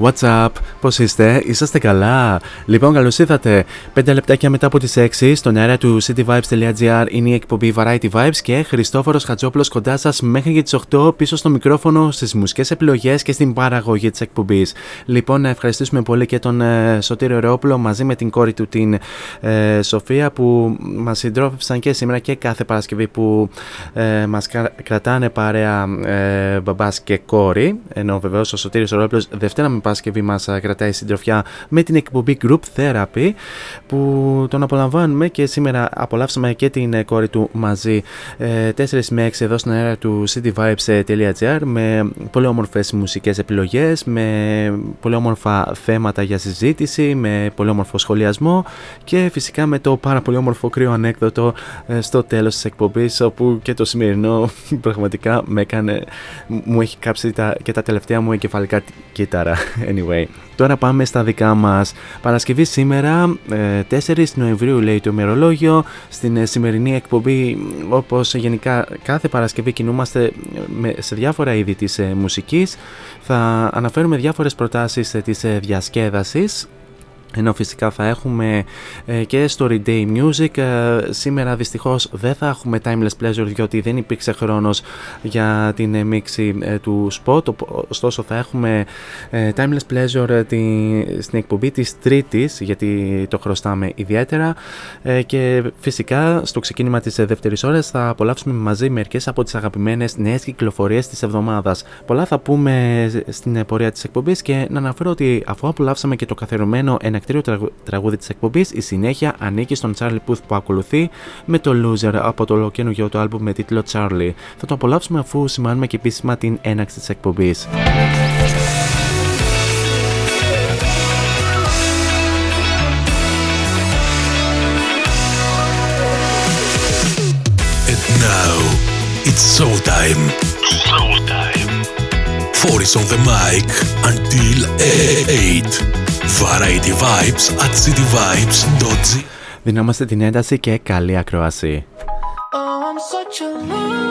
What's up? Πώς είστε; Είσαστε καλά; Λοιπόν, καλώς ήρθατε. 5 λεπτάκια μετά από τις 6 στον αέρα του cityvibes.gr είναι η εκπομπή Variety Vibes και Χριστόφορος Χατζόπουλος κοντά σας μέχρι και τις 8 πίσω στο μικρόφωνο στις μουσικές επιλογές και στην παραγωγή της εκπομπής. Λοιπόν, να ευχαριστήσουμε πολύ και τον ε, Σωτήριο Ρεόπουλο μαζί με την κόρη του την ε, Σοφία που μας συντρόφευσαν και σήμερα και κάθε Παρασκευή που ε, μας κρα- κρατάνε παρέα ε, μπαμπάς και κόρη ενώ βεβαίως ο Σωτήρης Ρεόπουλος Δευτέρα με Παρασκευή μας ε, κρατάει συντροφιά με την εκπομπή Group Therapy που τον απολαμβάνουμε και σήμερα απολαύσαμε και την ε, κόρη του μαζί ε, 4 με 6 εδώ στην αέρα του cityvibes.gr με πολύ όμορφες μουσικές επιλογές, με πολύ όμορφα θέματα για συζήτηση, με πολύ όμορφο σχολιασμό και φυσικά με το πάρα πολύ όμορφο κρύο ανέκδοτο ε, στο τέλος της εκπομπής όπου και το σημερινό πραγματικά με έκανε, μου έχει κάψει τα, και τα τελευταία μου εγκεφαλικά κύτταρα. Anyway, τώρα πάμε στα δικά μας. Παρασκευή σήμερα, ε, 4 Νοεμβρίου λέει το ημερολόγιο, στην ε, σημερινή εκπομπή όπως γενικά κάθε Παρασκευή κινούμαστε ε, με- σε διάφορα είδη της ε, μουσικής. Θα αναφέρουμε διάφορες προτάσεις ε, της ε, διασκέδασης ενώ φυσικά θα έχουμε ε, και Story Day Music. Ε, σήμερα δυστυχώς δεν θα έχουμε Timeless Pleasure διότι δεν υπήρξε χρόνος για την ε, μίξη ε, του spot. Οπο- Ωστόσο θα έχουμε ε, Timeless Pleasure ε, τη, στην εκπομπή της Τρίτης γιατί το χρωστάμε ιδιαίτερα ε, και φυσικά στο ξεκίνημα της ε, δεύτερης ώρας θα απολαύσουμε μαζί μερικές από τις αγαπημένες νέες κυκλοφορίες της εβδομάδας. Πολλά θα πούμε ε, στην ε, πορεία της εκπομπής και να αναφέρω ότι αφού απολαύσαμε και το καθιερωμένο ενακτήριο ανακτήριο τραγούδι της εκπομπής, η συνέχεια ανήκει στον Charlie Puth που ακολουθεί με το Loser από το ολοκένουργιο του άλμπουμ με τίτλο Charlie. Θα το απολαύσουμε αφού σημάνουμε και επίσημα την έναξη της εκπομπής. 4 is on the mic until 8. Variety Vibes at cityvibes.gr Δυνάμαστε την ένταση και καλή ακρόαση. Oh, I'm such a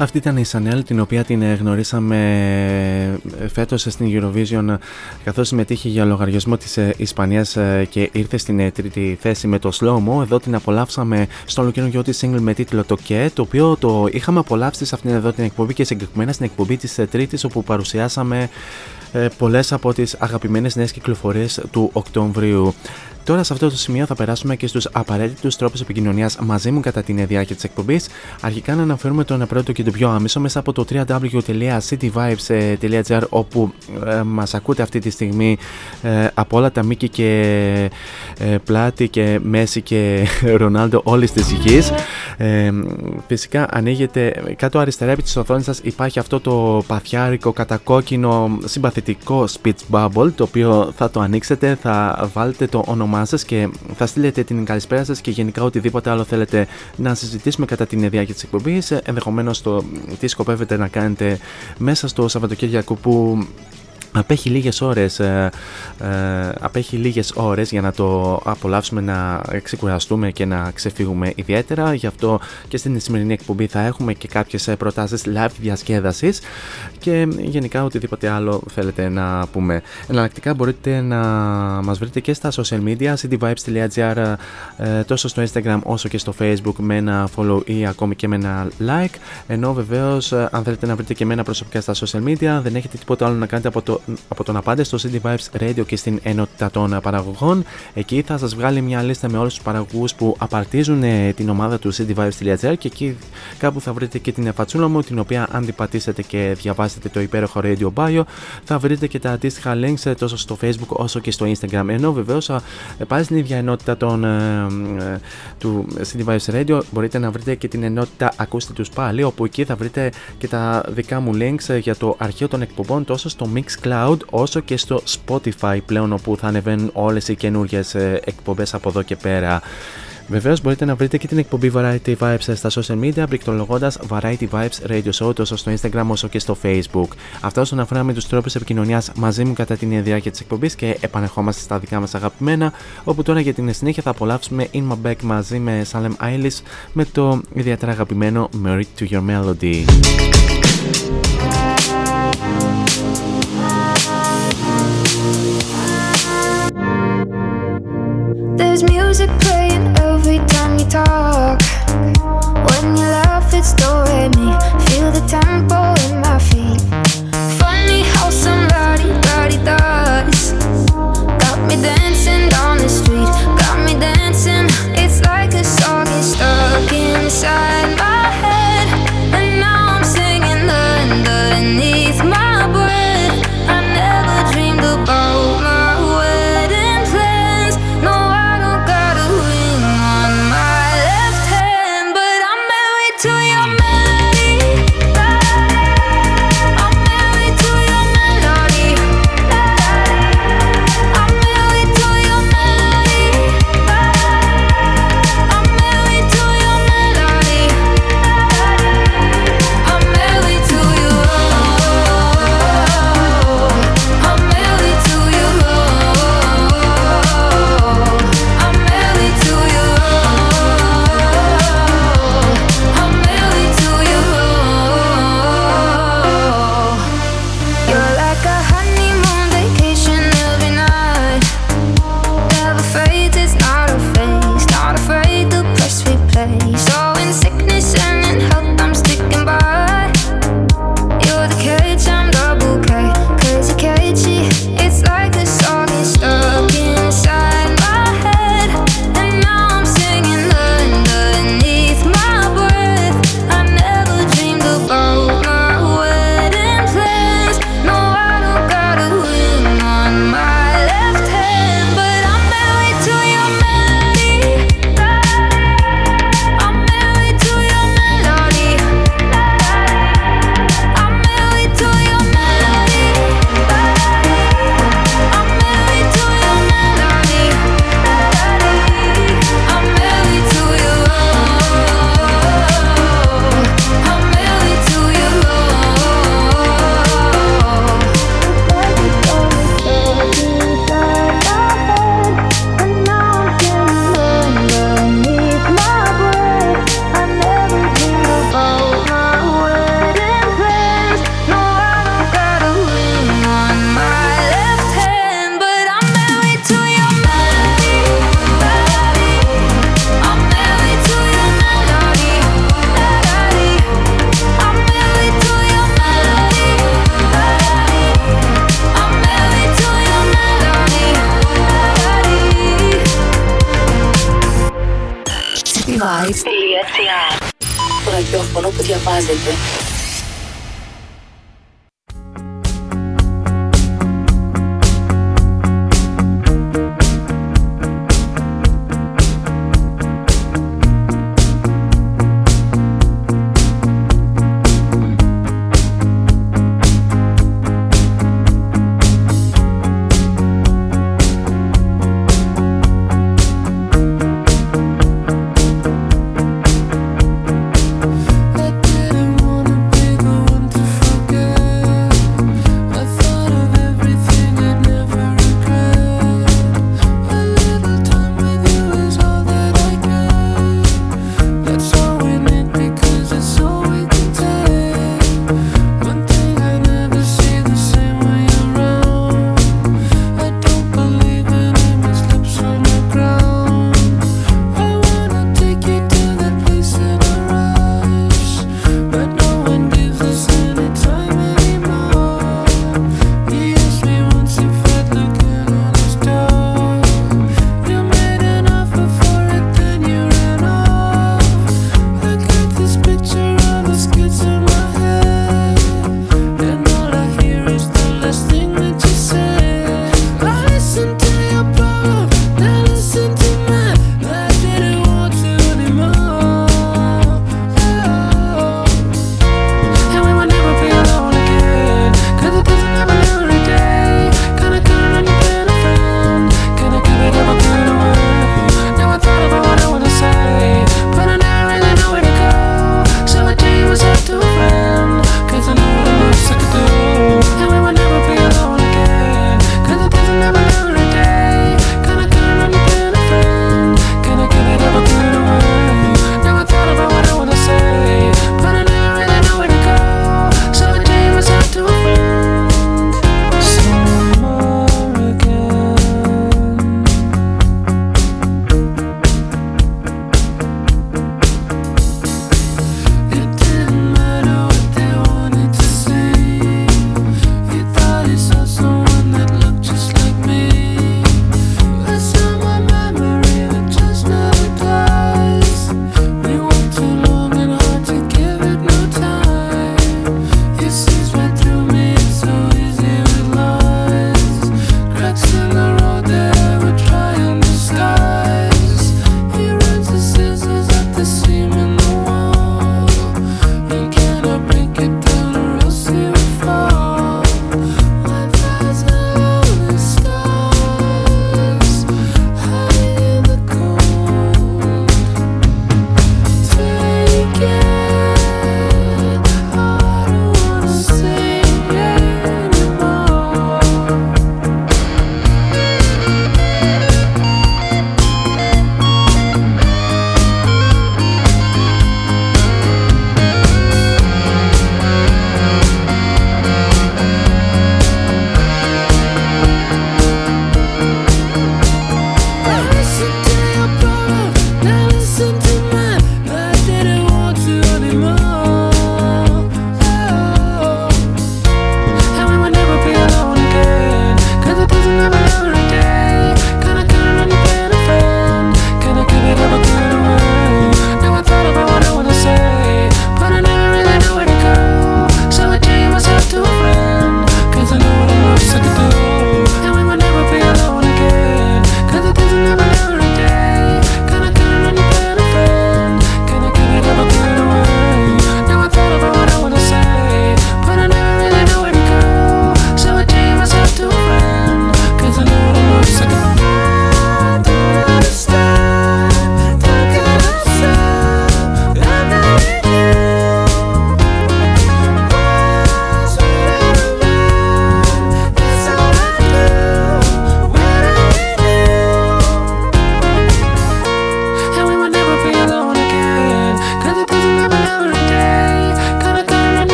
Αυτή ήταν η Chanel την οποία την γνωρίσαμε ε, φέτος στην Eurovision καθώς συμμετείχε για λογαριασμό της ε, Ισπανίας ε, και ήρθε στην τρίτη θέση με το Slow Mo. Εδώ την απολαύσαμε στο ολοκαίρινο της single με τίτλο το Και το οποίο το είχαμε απολαύσει σε αυτήν εδώ την εκπομπή και συγκεκριμένα στην εκπομπή της τρίτης όπου παρουσιάσαμε πολλές από τις αγαπημένες νέες κυκλοφορίες του Οκτωβρίου. Τώρα σε αυτό το σημείο θα περάσουμε και στους απαραίτητους τρόπους επικοινωνίας μαζί μου κατά την διάρκεια τη εκπομπή. Αρχικά να αναφέρουμε τον πρώτο και το πιο άμεσο μέσα από το www.cityvibes.gr όπου ε, μας ακούτε αυτή τη στιγμή ε, από όλα τα Μίκη και ε, Πλάτη και Μέση και Ρονάλντο όλης της γης. Ε, φυσικά ανοίγεται κάτω αριστερά επί της οθόνης σας υπάρχει αυτό το παθιάρικο κατακόκκινο συμπαθητικό speech bubble το οποίο θα το ανοίξετε, θα βάλετε το όνομα και θα στείλετε την καλησπέρα σας και γενικά οτιδήποτε άλλο θέλετε να συζητήσουμε κατά την διάρκεια τη εκπομπή. Ενδεχομένως το τι σκοπεύετε να κάνετε μέσα στο Σαββατοκύριακο που Απέχει λίγες ώρες, ε, ε, απέχει λίγες ώρες για να το απολαύσουμε, να ξεκουραστούμε και να ξεφύγουμε ιδιαίτερα. Γι' αυτό και στην σημερινή εκπομπή θα έχουμε και κάποιες προτάσεις live διασκέδασης και γενικά οτιδήποτε άλλο θέλετε να πούμε. Εναλλακτικά μπορείτε να μας βρείτε και στα social media cityvibes.gr ε, τόσο στο Instagram όσο και στο Facebook με ένα follow ή ακόμη και με ένα like ενώ βεβαίως ε, αν θέλετε να βρείτε και εμένα προσωπικά στα social media δεν έχετε τίποτα άλλο να κάνετε από το από το να πάτε στο City Vibes Radio και στην ενότητα των παραγωγών. Εκεί θα σας βγάλει μια λίστα με όλους τους παραγωγούς που απαρτίζουν ε, την ομάδα του cityvibes.gr και εκεί κάπου θα βρείτε και την εφατσούλα μου, την οποία αν την πατήσετε και διαβάσετε το υπέροχο Radio Bio, θα βρείτε και τα αντίστοιχα links ε, τόσο στο Facebook όσο και στο Instagram. Ενώ βεβαίως πάλι στην ίδια ενότητα των, ε, του City Vibes Radio μπορείτε να βρείτε και την ενότητα Ακούστε τους πάλι, όπου εκεί θα βρείτε και τα δικά μου links για το αρχείο των εκπομπών τόσο στο Mixcloud όσο και στο Spotify πλέον όπου θα ανεβαίνουν όλες οι καινούργιες ε, εκπομπές από εδώ και πέρα. Βεβαίως μπορείτε να βρείτε και την εκπομπή Variety Vibes στα social media πληκτρολογώντας Variety Vibes Radio Show τόσο στο Instagram όσο και στο Facebook. Αυτά όσον αφορά με τους τρόπους επικοινωνίας μαζί μου κατά την διάρκεια της εκπομπής και επανερχόμαστε στα δικά μας αγαπημένα. Όπου τώρα για την συνέχεια θα απολαύσουμε In My Back μαζί με Salem Eilish με το ιδιαίτερα αγαπημένο Married to Your Melody. There's music playing every time you talk. When you laugh, it's the me feel the tempo in my feet.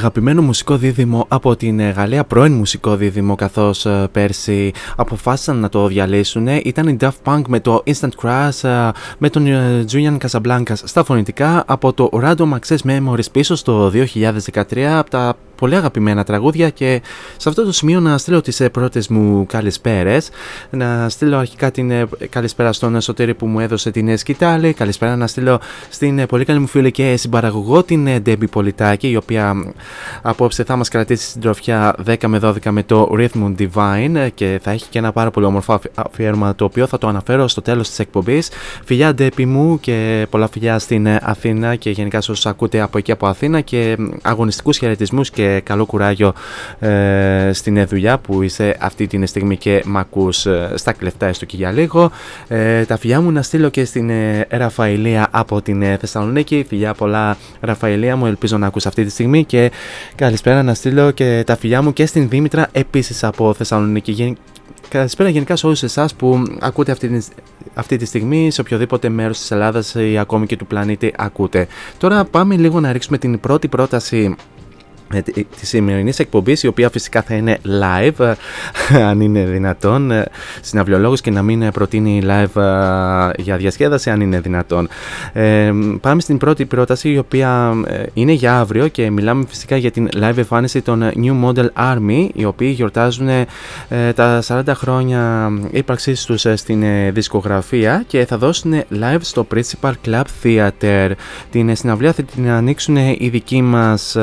Αγαπημένο μουσικό δίδυμο από την Γαλλία, πρώην μουσικό δίδυμο καθώς ε, πέρσι αποφάσισαν να το διαλύσουν. Ήταν η Daft Punk με το Instant Crash ε, με τον ε, Julian Casablancas στα φωνητικά από το Random Access Memories πίσω στο 2013 από τα πολύ αγαπημένα τραγούδια και σε αυτό το σημείο να στείλω τις ε, πρώτες μου καλησπέρες. Να στείλω αρχικά την ε, καλησπέρα στον Εσωτερή που μου έδωσε την σκητάλη. Καλησπέρα να στείλω στην ε, πολύ καλή μου φίλη και συμπαραγωγό την Debbie Πολιτάκη η οποία απόψε θα μας κρατήσει στην τροφιά 10 με 12 με το Rhythm Divine και θα έχει και ένα πάρα πολύ όμορφο αφιέρωμα το οποίο θα το αναφέρω στο τέλος της εκπομπής φιλιά Debbie μου και πολλά φιλιά στην Αθήνα και γενικά σε όσους ακούτε από εκεί από Αθήνα και αγωνιστικούς χαιρετισμούς και καλό κουράγιο ε, στην δουλειά που είσαι αυτή την στιγμή και μ' ακούς ε, στα κλεφτά έστω και για λίγο. Ε, τα φιλιά μου να στείλω και στην ε, Ραφαηλία από την ε, Θεσσαλονίκη. Φιλιά πολλά Ραφαηλία μου, ελπίζω να ακούς αυτή τη στιγμή και καλησπέρα να στείλω και τα φιλιά μου και στην Δήμητρα επίσης από Θεσσαλονίκη. Καλησπέρα γενικά σε όλους εσάς που ακούτε αυτή τη, αυτή τη στιγμή σε οποιοδήποτε μέρος της Ελλάδας ή ακόμη και του πλανήτη ακούτε. Τώρα πάμε λίγο να ρίξουμε την πρώτη πρόταση ε, τη σημερινής εκπομπής, η οποία φυσικά θα είναι live, ε, αν είναι δυνατόν, ε, συναυλιολόγος και να μην προτείνει live για διασκέδαση, αν είναι δυνατόν. Ε, πάμε στην πρώτη πρόταση, η οποία είναι για αύριο και μιλάμε φυσικά για την live εμφάνιση των New Model Army, οι οποίοι γιορτάζουν τα 40 χρόνια ύπαρξής τους στην δισκογραφία και θα δώσουν live στο Principal Club Theater. Την συναυλία θα την ανοίξουν οι δικοί μας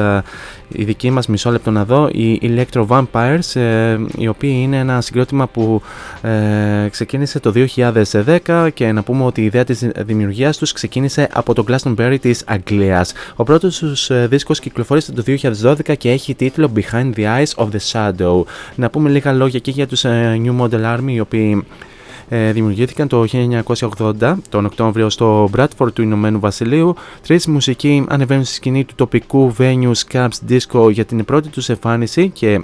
η δική μας μισό λεπτό να δω, οι Electro Vampires, ε, οι οποίοι είναι ένα συγκρότημα που ε, ξεκίνησε το 2010 και να πούμε ότι η ιδέα της δημιουργίας τους ξεκίνησε από το Glastonbury της Αγγλίας. Ο πρώτος τους ε, δίσκος κυκλοφόρησε το 2012 και έχει τίτλο Behind the Eyes of the Shadow. Να πούμε λίγα λόγια και για τους ε, New Model Army, οι οποίοι ε, δημιουργήθηκαν το 1980 τον Οκτώβριο στο Bradford του Ηνωμένου Βασιλείου. Τρεις μουσικοί ανεβαίνουν στη σκηνή του τοπικού venue Scabs Disco για την πρώτη τους εμφάνιση και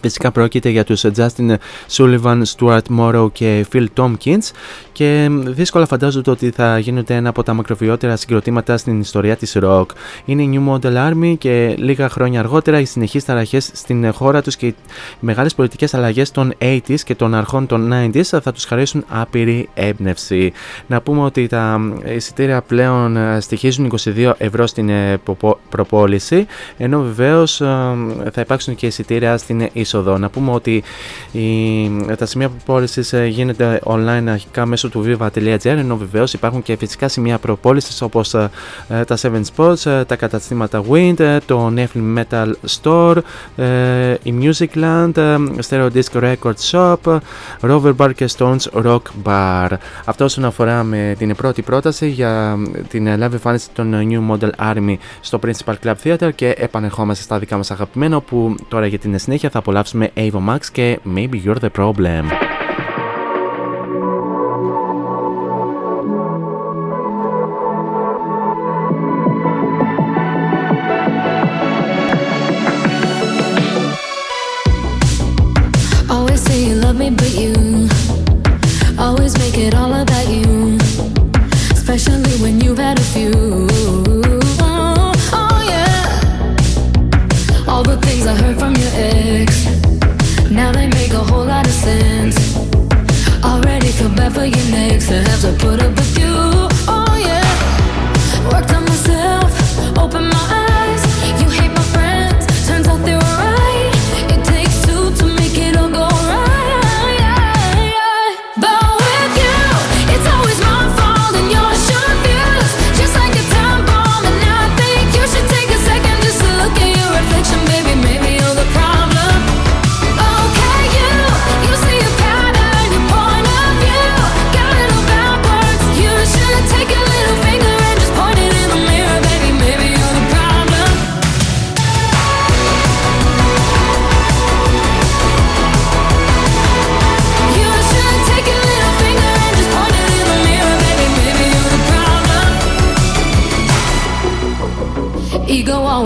Φυσικά πρόκειται για τους Justin Sullivan, Stuart Morrow και Phil Tompkins και δύσκολα φαντάζονται ότι θα γίνονται ένα από τα μακροβιότερα συγκροτήματα στην ιστορία της rock. Είναι η New Model Army και λίγα χρόνια αργότερα οι συνεχείς ταραχές στην χώρα τους και οι μεγάλες πολιτικές αλλαγές των 80s και των αρχών των 90s θα τους χαρίσουν άπειρη έμπνευση. Να πούμε ότι τα εισιτήρια πλέον στοιχίζουν 22 ευρώ στην ε, προπόληση ενώ βεβαίως ε, θα υπάρξουν και εισιτήρια στην είσοδο. Να πούμε ότι η, τα σημεία προπόληση ε, γίνεται online αρχικά μέσω του viva.gr ενώ βεβαίως υπάρχουν και φυσικά σημεία προπόλησης όπως ε, ε, τα 7 Sports, τα καταστήματα Wind, το Nephilim Metal Store, η Musicland, Stereo Disc Record Shop, Rover Bar και Stones Rock Bar. Αυτό όσον αφορά με την πρώτη πρόταση για την live εμφάνιση των New Model Army στο Principal Club Theater και επανερχόμαστε στα δικά μας αγαπημένα που τώρα για την συνέχεια θα απολαύσουμε Ava Max και Maybe You're the Problem.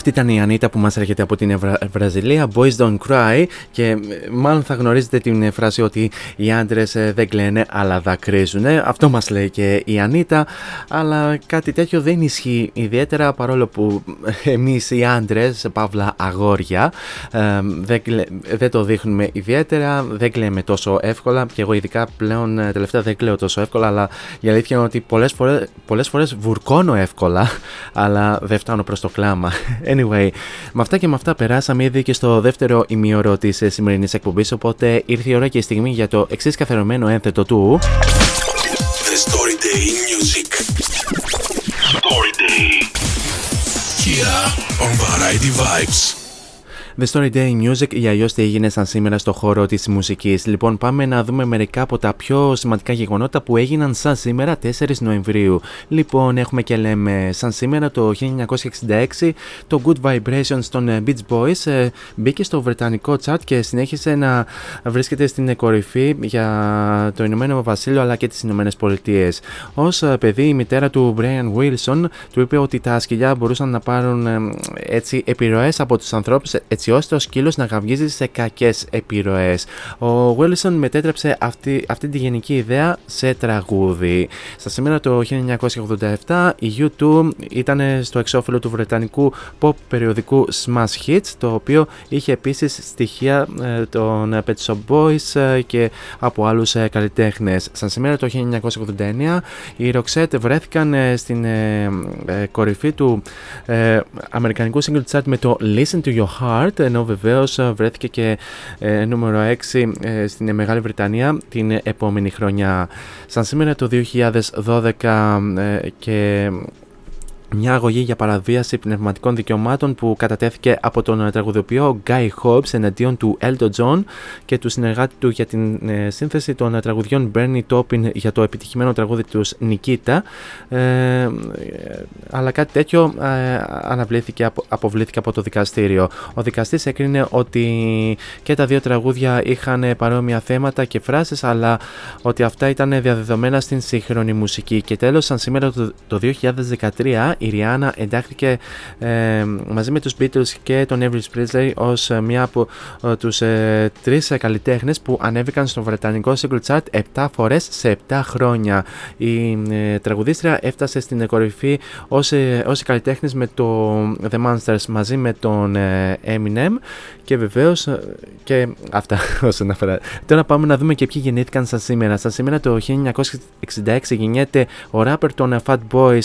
Αυτή ήταν η Ανίτα που μας έρχεται από την Ευρα- Βραζιλία, Boys Don't Cry και ε, μάλλον θα γνωρίζετε την φράση ότι οι άντρες ε, δεν κλαίνε αλλά δακρύζουν. Αυτό μας λέει και η Ανίτα, αλλά κάτι τέτοιο δεν ισχύει ιδιαίτερα παρόλο που εμείς οι άντρες, παύλα αγόρια, ε, δεν, κλε- δεν το δείχνουμε ιδιαίτερα, δεν κλαίμε τόσο εύκολα και εγώ ειδικά πλέον ε, τελευταία δεν κλαίω τόσο εύκολα, αλλά η αλήθεια είναι ότι πολλές φορές, πολλές φορές βουρκώνω εύκολα, αλλά δεν φτάνω προς το κλάμα. Anyway, με αυτά και με αυτά περάσαμε ήδη και στο δεύτερο ημίωρο της ε, σημερινής εκπομπής, οπότε ήρθε η ώρα και η στιγμή για το εξής καθερωμένο ένθετο του... The Story Day in Music. Story Day. Here on Variety Vibes. The Story Day Music ή αλλιώς τι έγινε σαν σήμερα στο χώρο της μουσικής. Λοιπόν, πάμε να δούμε μερικά από τα πιο σημαντικά γεγονότα που έγιναν σαν σήμερα 4 Νοεμβρίου. Λοιπόν, έχουμε και λέμε σαν σήμερα το 1966 το Good Vibrations των ε, Beach Boys ε, μπήκε στο βρετανικό chart και συνέχισε να βρίσκεται στην κορυφή για το Ηνωμένο Βασίλειο αλλά και τις Ηνωμένες Πολιτείες. Ω παιδί, η μητέρα του Brian Wilson του είπε ότι τα σκυλιά μπορούσαν να πάρουν ε, έτσι επιρροές από τους ανθρώπους έτσι ώστε ο σκύλος να γαυγίζει σε κακές επιρροές. Ο Wilson μετέτρεψε αυτή, αυτή τη γενική ιδέα σε τραγούδι. Στα σήμερα το 1987 η U2 ήταν στο εξώφυλλο του βρετανικού pop περιοδικού Smash Hits το οποίο είχε επίσης στοιχεία ε, των Pet Shop Boys ε, και από άλλους ε, καλλιτέχνες. Σαν σήμερα το 1989 οι Roxette βρέθηκαν ε, στην ε, ε, κορυφή του ε, αμερικανικού single chart με το Listen to Your Heart ενώ βεβαίως βρέθηκε και ε, νούμερο 6 ε, στην Μεγάλη Βρετανία την επόμενη χρονιά. Σαν σήμερα το 2012 ε, και μια αγωγή για παραβίαση πνευματικών δικαιωμάτων που κατατέθηκε από τον τραγουδοποιό Guy Hobbs εναντίον του Elton John και του συνεργάτη του για την ε, σύνθεση των τραγουδιών Bernie Taupin για το επιτυχημένο τραγούδι τους Nikita ε, αλλά κάτι τέτοιο ε, αναβλήθηκε, αποβλήθηκε από το δικαστήριο. Ο δικαστής έκρινε ότι και τα δύο τραγούδια είχαν παρόμοια θέματα και φράσεις αλλά ότι αυτά ήταν διαδεδομένα στην σύγχρονη μουσική και τέλος σαν σήμερα το 2013 η Rihanna εντάχθηκε ε, μαζί με τους Beatles και τον Elvis Presley ως ε, μία από ε, τους ε, τρεις καλλιτέχνες που ανέβηκαν στο βρετανικό single chart 7 φορές σε 7 χρόνια. Η ε, τραγουδίστρια έφτασε στην κορυφή ως, ως καλλιτέχνης με το The Monsters μαζί με τον Eminem και βεβαίως και αυτά όσον αφορά. Τώρα πάμε να δούμε και ποιοι γεννήθηκαν σαν σήμερα. Σαν σήμερα το 1966 γεννιέται ο ράπερ των Fat Boys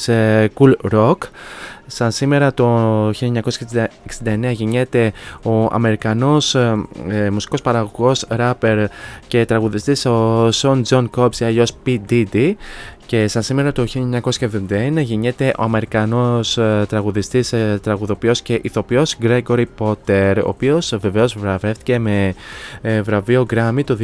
Kool Rock. Rock. Σαν σήμερα το 1969 γεννιέται ο Αμερικανός ε, ε, μουσικός παραγωγός, ράπερ και τραγουδιστής ο Sean John Combs ή αλλιώς P. Diddy και σαν σήμερα το 1971 γεννιέται ο Αμερικανός ε, τραγουδιστής, ε, τραγουδοποιός και ηθοποιός Gregory Porter, ο οποίος βεβαίως βραβεύτηκε με ε, βραβείο Grammy το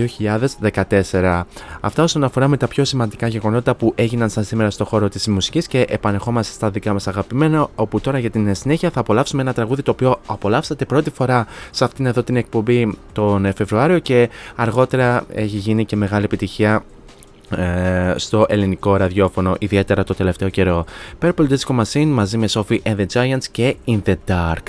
2014. Αυτά όσον αφορά με τα πιο σημαντικά γεγονότα που έγιναν σαν σήμερα στο χώρο της μουσικής και επανεχόμαστε στα δικά μας αγαπημένα, όπου τώρα για την συνέχεια θα απολαύσουμε ένα τραγούδι το οποίο απολαύσατε πρώτη φορά σε αυτήν εδώ την εκπομπή τον Φεβρουάριο και αργότερα έχει γίνει και μεγάλη επιτυχία ε, στο ελληνικό ραδιόφωνο, ιδιαίτερα το τελευταίο καιρό. Purple Disco Machine μαζί με Sophie and the Giants και In the Dark.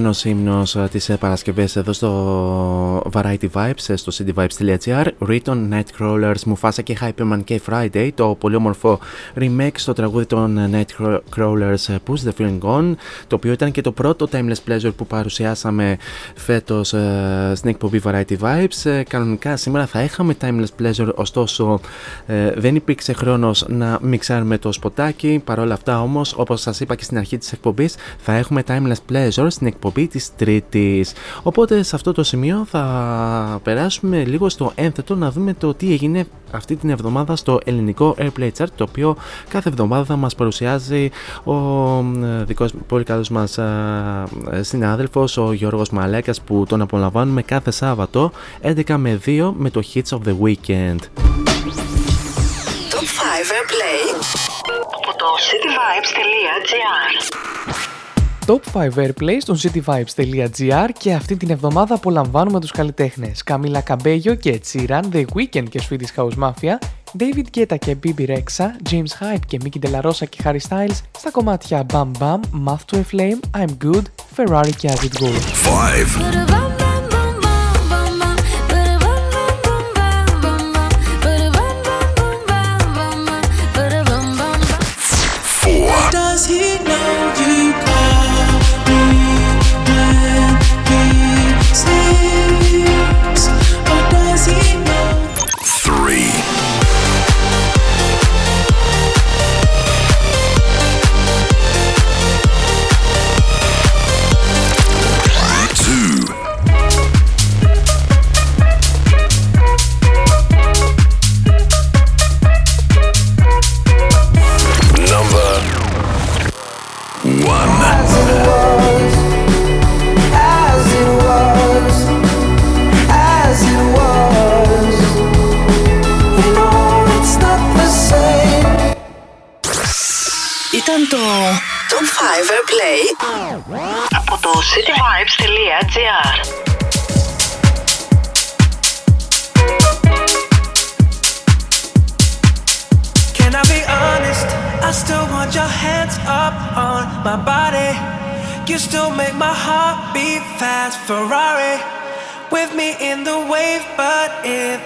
Είπαμε ο καθιερωμένο ύμνος ε, τη ε, Παρασκευή εδώ στο Variety Vibes, ε, στο cityvibes.gr. Riton, Nightcrawlers, Mufasa και Hyperman και Friday. Το πολύ όμορφο remake στο τραγούδι των Nightcrawlers Push the Feeling On. Το οποίο ήταν και το πρώτο Timeless Pleasure που παρουσιάσαμε φέτος στην εκπομπή Variety Vibes. Κανονικά σήμερα θα είχαμε Timeless Pleasure, ωστόσο δεν υπήρξε χρόνος να μιξάρουμε το σποτάκι. Παρ' όλα αυτά όμως, όπως σας είπα και στην αρχή της εκπομπής, θα έχουμε Timeless Pleasure στην εκπομπή της Τρίτης. Οπότε σε αυτό το σημείο θα περάσουμε λίγο στο ένθετο να δούμε το τι έγινε αυτή την εβδομάδα στο ελληνικό Airplay Chart το οποίο κάθε εβδομάδα θα μας παρουσιάζει ο δικός πολύ καλός μας συνάδελφος ο Γιώργος Μαλέκας που τον απολαμβάνουμε κάθε Σάββατο 11 με 2 με το Hits of the Weekend. Top 5 Airplay από το cityvibes.gr Top 5 Airplay στο cityvibes.gr και αυτή την εβδομάδα απολαμβάνουμε τους καλλιτέχνες Καμίλα Καμπέγιο και Sheeran, The Weeknd και Swedish House Mafia, David Guetta και Bibi Rexa, James Hype και Mickey Delarosa και Harry Styles στα κομμάτια Bam Bam, Math to a Flame, I'm Good, Ferrari και As It Goes.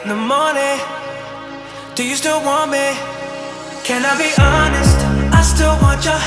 In the morning. Do you still want me? Can I be honest? I still want your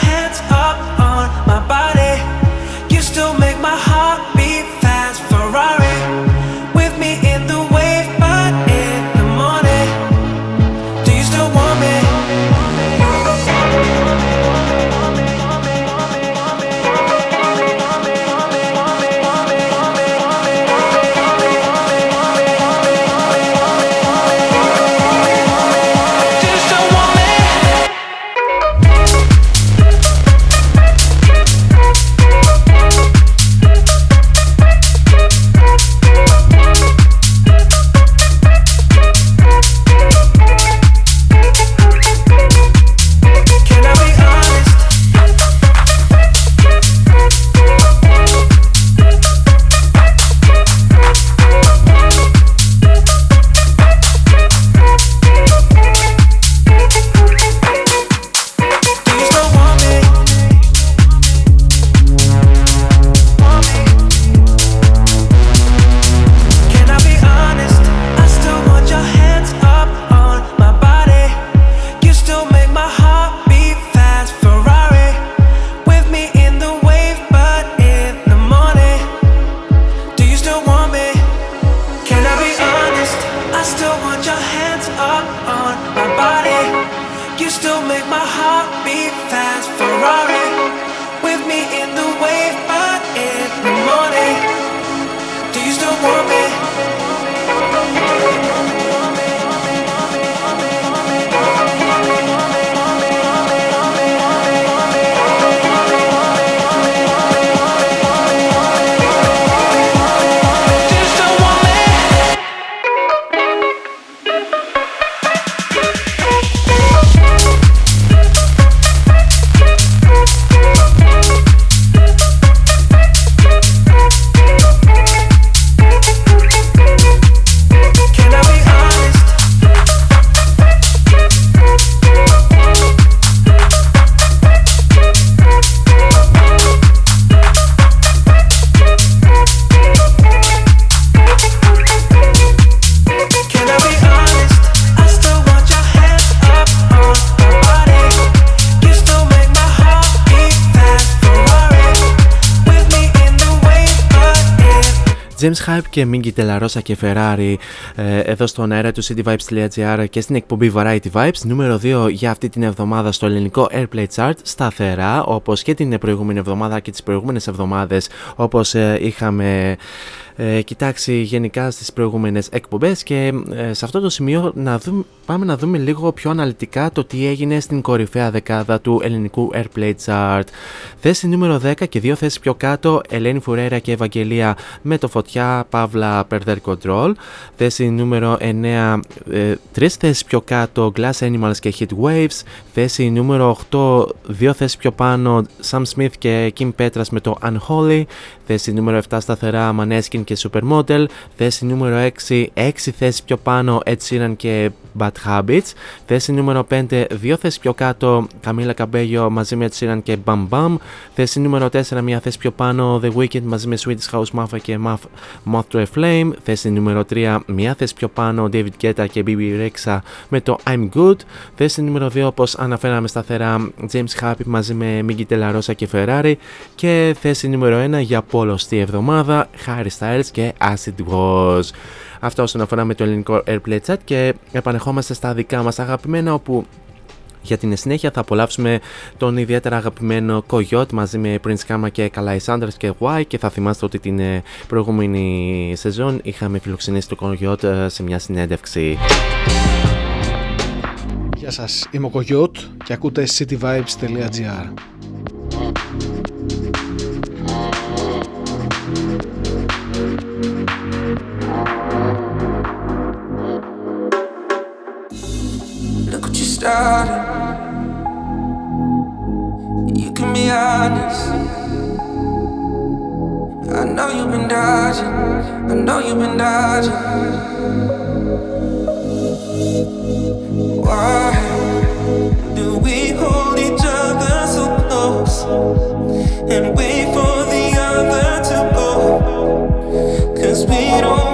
και Mingy Τελαρόσα και Ferrari. ε, εδώ στον αέρα του cityvibes.gr και στην εκπομπή Variety Vibes νούμερο 2 για αυτή την εβδομάδα στο ελληνικό Airplay Chart σταθερά όπως και την προηγούμενη εβδομάδα και τις προηγούμενες εβδομάδες όπως ε, είχαμε ε, κοιτάξει γενικά στις προηγούμενες εκπομπές και ε, σε αυτό το σημείο να δούμε, πάμε να δούμε λίγο πιο αναλυτικά το τι έγινε στην κορυφαία δεκάδα του ελληνικού Airplay Chart. Θέση νούμερο 10 και δύο θέσεις πιο κάτω Ελένη Φουρέρα και Ευαγγελία με το Φωτιά Παύλα Perder Control. Θέση νούμερο 9 ε, τρεις θέσεις πιο κάτω Glass Animals και Heat Waves. Θέση νούμερο 8 δύο θέσεις πιο πάνω Sam Smith και Kim Petras με το Unholy. Θέση νούμερο 7 σταθερά Maneskin και Supermodel. Θέση νούμερο 6, 6 θέσεις πιο πάνω Ed Sheeran και Bad Habits. Θέση νούμερο 5, 2 θέσεις πιο κάτω Camila Cabello μαζί με Ed Sheeran και Bam Bam. Θέση νούμερο 4, μια θέση πιο πάνω The Weeknd μαζί με Swedish House Mafia και Moth to a Flame. Θέση νούμερο 3, μια θέση πιο πάνω David Guetta και BB Rexa με το I'm Good. Θέση νούμερο 2, όπως αναφέραμε σταθερά James Happy μαζί με Miggy Rosa και Ferrari. Και θέση νούμερο 1 για πολλωστή εβδομάδα Harry Styles και Acid Was. Αυτό όσον αφορά με το ελληνικό Airplay Chat και επανεχόμαστε στα δικά μας αγαπημένα όπου για την συνέχεια θα απολαύσουμε τον ιδιαίτερα αγαπημένο Coyote μαζί με Prince Kama και Καλάι Sanders και Y και θα θυμάστε ότι την ε, προηγούμενη σεζόν είχαμε φιλοξενήσει το Coyote ε, σε μια συνέντευξη. Γεια σας, είμαι ο Coyote και ακούτε cityvibes.gr started. You can be honest. I know you've been dodging. I know you've been dodging. Why do we hold each other so close and wait for the other to go? Cause we don't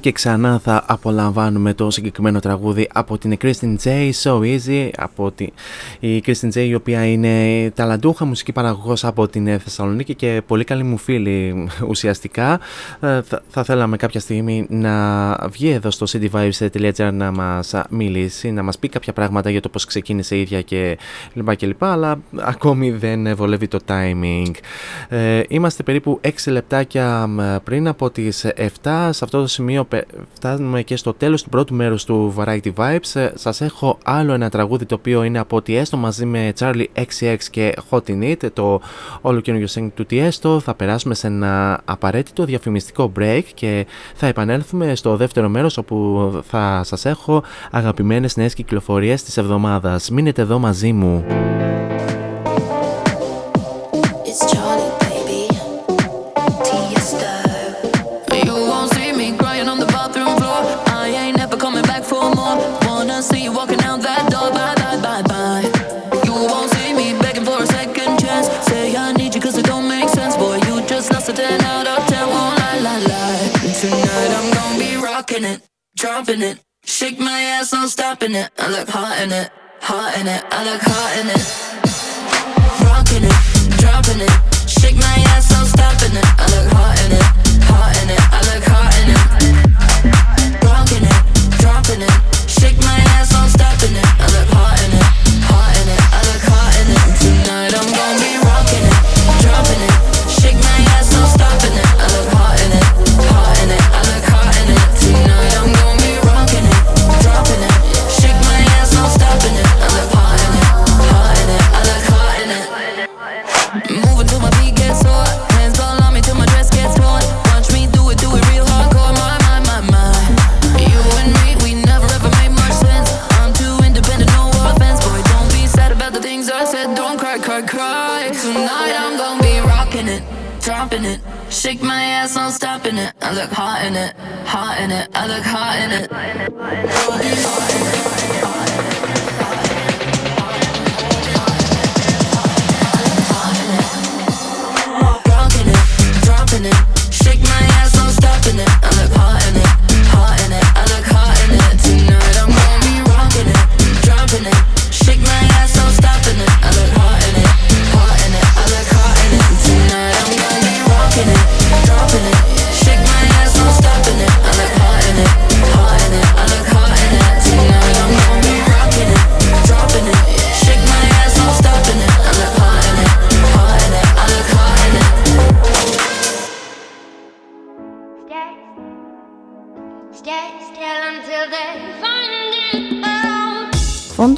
και ξανά θα απολαμβάνουμε το συγκεκριμένο τραγούδι από την Kristen J, So Easy, από τη... η Kristen J η οποία είναι ταλαντούχα μουσική παραγωγός από την Θεσσαλονίκη και πολύ καλή μου φίλη ουσιαστικά. Ε, θα, θα θέλαμε κάποια στιγμή να βγει εδώ στο cityvibes.gr να μας μιλήσει, να μας πει κάποια πράγματα για το πώς ξεκίνησε η ίδια και λοιπά και λοιπά, αλλά ακόμη δεν βολεύει το timing. Ε, είμαστε περίπου 6 λεπτάκια πριν από τις 7, σε αυτό το σημείο φτάνουμε και στο τέλος του πρώτου μέρους του Variety Vibes. Ε, σας έχω άλλο ένα τραγούδι το οποίο είναι από Tiesto μαζί με Charlie XCX και Hot in It, το όλο καινούργιο single του Tiesto. Θα περάσουμε σε ένα απαραίτητο διαφημιστικό break και θα επανέλθουμε στο δεύτερο μέρος όπου θα σας έχω αγαπημένες νέες κυκλοφορίες της εβδομάδας. Μείνετε εδώ μαζί μου. Dropping it. Shake my ass, I'm stopping it. I look hot in it, hot in it. I look hot in it. Rocking it, dropping it. Shake my ass, I'm stopping it. I look hot in it, hot in it. I look hot in it. Rocking it, dropping it. Shake my ass, I'm stopping it. I look hot I look hot in it, hot in it. I look hot in it. Rocking it, dropping it. Shake my ass, I'm stopping it. I look hot in it, hot in it. I look hot in it. Tonight I'm gonna be rocking it, dropping it. Shake my ass, I'm stopping it. I look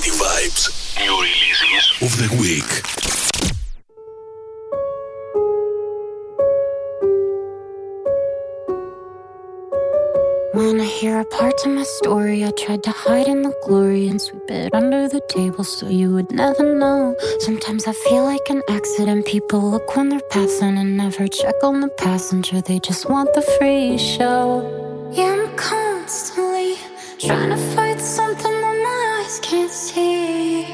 Variety Vibes. New releases of the week. Wanna hear a part of my story? I tried to hide in the glory and sweep it under the table so you would never know. Sometimes I feel like an accident. People look when they're passing and never check on the passenger. They just want the free show. Yeah, I'm constantly trying to fight something see.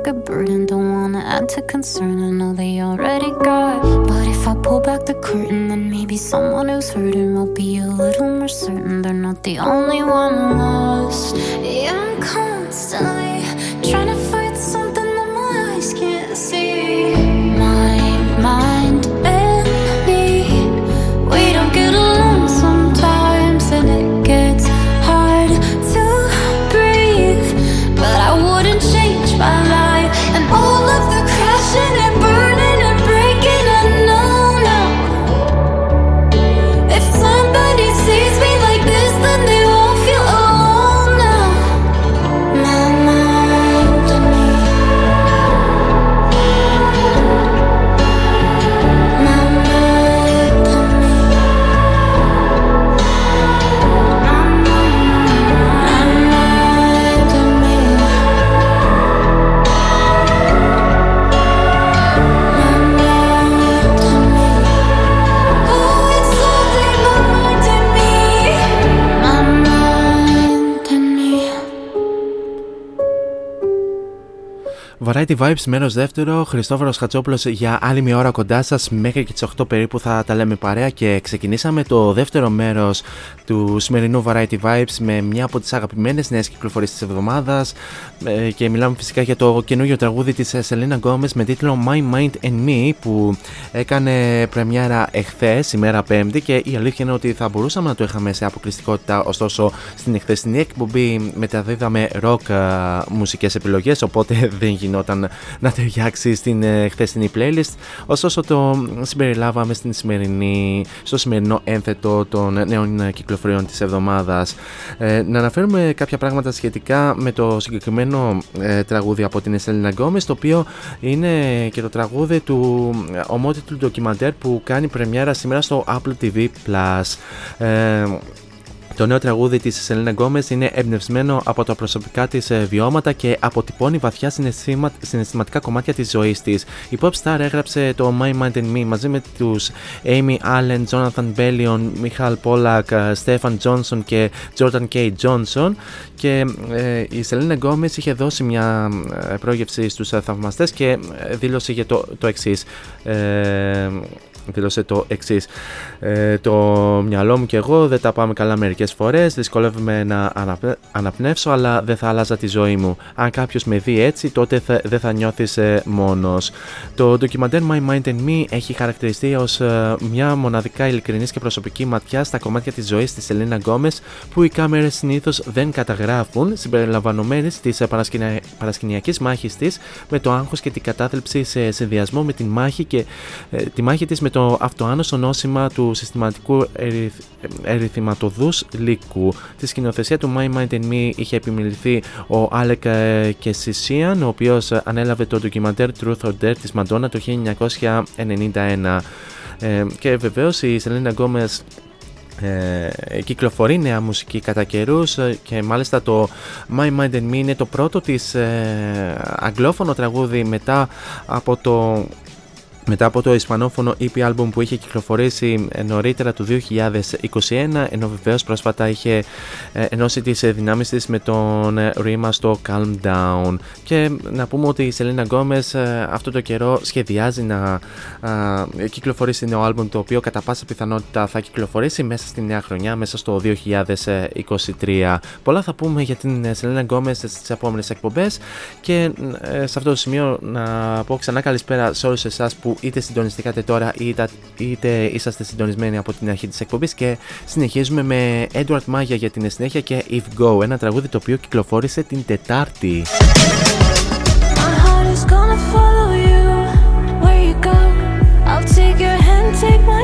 like a burden. Don't wanna add to concern. I know they already got. But if I pull back the curtain, then maybe someone who's hurting will be a little more certain. They're not the only one lost. Yeah, I'm constantly trying to Variety Vibes, μέρο δεύτερο. Χριστόφορος Χατσόπουλο για άλλη μια ώρα κοντά σας. Μέχρι και τις 8 περίπου θα τα λέμε παρέα. Και ξεκινήσαμε το δεύτερο μέρος του σημερινού Variety Vibes με μια από τις αγαπημένες νέες κυκλοφορίες της εβδομάδας. Και μιλάμε φυσικά για το καινούργιο τραγούδι της Selena Gomez με τίτλο My Mind and Me που έκανε πρεμιέρα εχθές, ημέρα Πέμπτη. Και η αλήθεια είναι ότι θα μπορούσαμε να το είχαμε σε αποκλειστικότητα. Ωστόσο, στην εχθεσινή εκπομπή μεταδίδαμε rock μουσικές επιλογές. Οπότε δεν γινόταν να ταιριάξει στην ε, χθεσινή playlist. Ωστόσο, το συμπεριλάβαμε στην σημερινή, στο σημερινό ένθετο των νέων ε, κυκλοφοριών της εβδομάδας. Ε, να αναφέρουμε κάποια πράγματα σχετικά με το συγκεκριμένο ε, τραγούδι από την Selena Gomez, το οποίο είναι και το τραγούδι του ε, ομότιτλου ντοκιμαντέρ που κάνει πρεμιέρα σήμερα στο Apple TV Plus. Ε, το νέο τραγούδι της Selena Gomez είναι εμπνευσμένο από τα προσωπικά της ε, βιώματα και αποτυπώνει βαθιά συναισθημα... συναισθηματικά κομμάτια της ζωής της. Η pop star έγραψε το My Mind and Me μαζί με τους Amy Allen, Jonathan Bellion, Michael Pollack, ε, Stephen Johnson και Jordan K. Johnson και ε, η Selena Gomez είχε δώσει μια ε, πρόγευση στους ε, θαυμαστές και ε, δήλωσε για το, το εξής. Ε, δήλωσε το εξής. Ε, το μυαλό μου και εγώ δεν τα πάμε καλά μερικές φορές. Δυσκολεύομαι να αναπνε... αναπνεύσω, αλλά δεν θα άλλαζα τη ζωή μου. Αν κάποιος με δει έτσι, τότε θα... δεν θα νιώθεις ε, μόνος. Το ντοκιμαντέρ My Mind and Me έχει χαρακτηριστεί ως μια μοναδικά ειλικρινής και προσωπική ματιά στα κομμάτια της ζωής της Ελένα Γκόμες που οι κάμερες συνήθως δεν καταγράφουν, συμπεριλαμβανομένης της παρασκηνια... παρασκηνιακής μάχης της με το άγχος και την κατάθλιψη σε συνδυασμό με τη μάχη, και, ε, τη μάχη της με το αυτοάνωσο νόσημα του συστηματικού ερυθ... ερυθυματοδούς λύκου. Τη σκηνοθεσία του My Mind and Me είχε επιμεληθεί ο Άλεκ Κεσισίαν, ο οποίος ανέλαβε το ντοκιμαντέρ Truth or Dare της Madonna το 1991. Ε, και βεβαίως η Selena Gomez ε, κυκλοφορεί νέα μουσική κατά καιρούς και μάλιστα το My Mind and Me είναι το πρώτο της ε, αγγλόφωνο τραγούδι μετά από το μετά από το ισπανόφωνο EP album που είχε κυκλοφορήσει νωρίτερα του 2021 ενώ βεβαίως πρόσφατα είχε ενώσει τις δυνάμεις της με τον ρήμα στο Calm Down. Και να πούμε ότι η Selena Gomez αυτό το καιρό σχεδιάζει να κυκλοφορήσει νέο album το οποίο κατά πάσα πιθανότητα θα κυκλοφορήσει μέσα στη νέα χρονιά μέσα στο 2023 πολλά θα πούμε για την Selena Gomez στις επόμενες εκπομπές και σε αυτό το σημείο να πω ξανά καλησπέρα σε όλους εσάς που είτε συντονιστήκατε τώρα είτε, είτε είσαστε συντονισμένοι από την αρχή της εκπομπής και συνεχίζουμε με Edward Maya για την συνέχεια και If Go, ένα τραγούδι το οποίο κυκλοφόρησε την Τετάρτη. My heart is gonna follow you where you go. I'll take your hand, take mine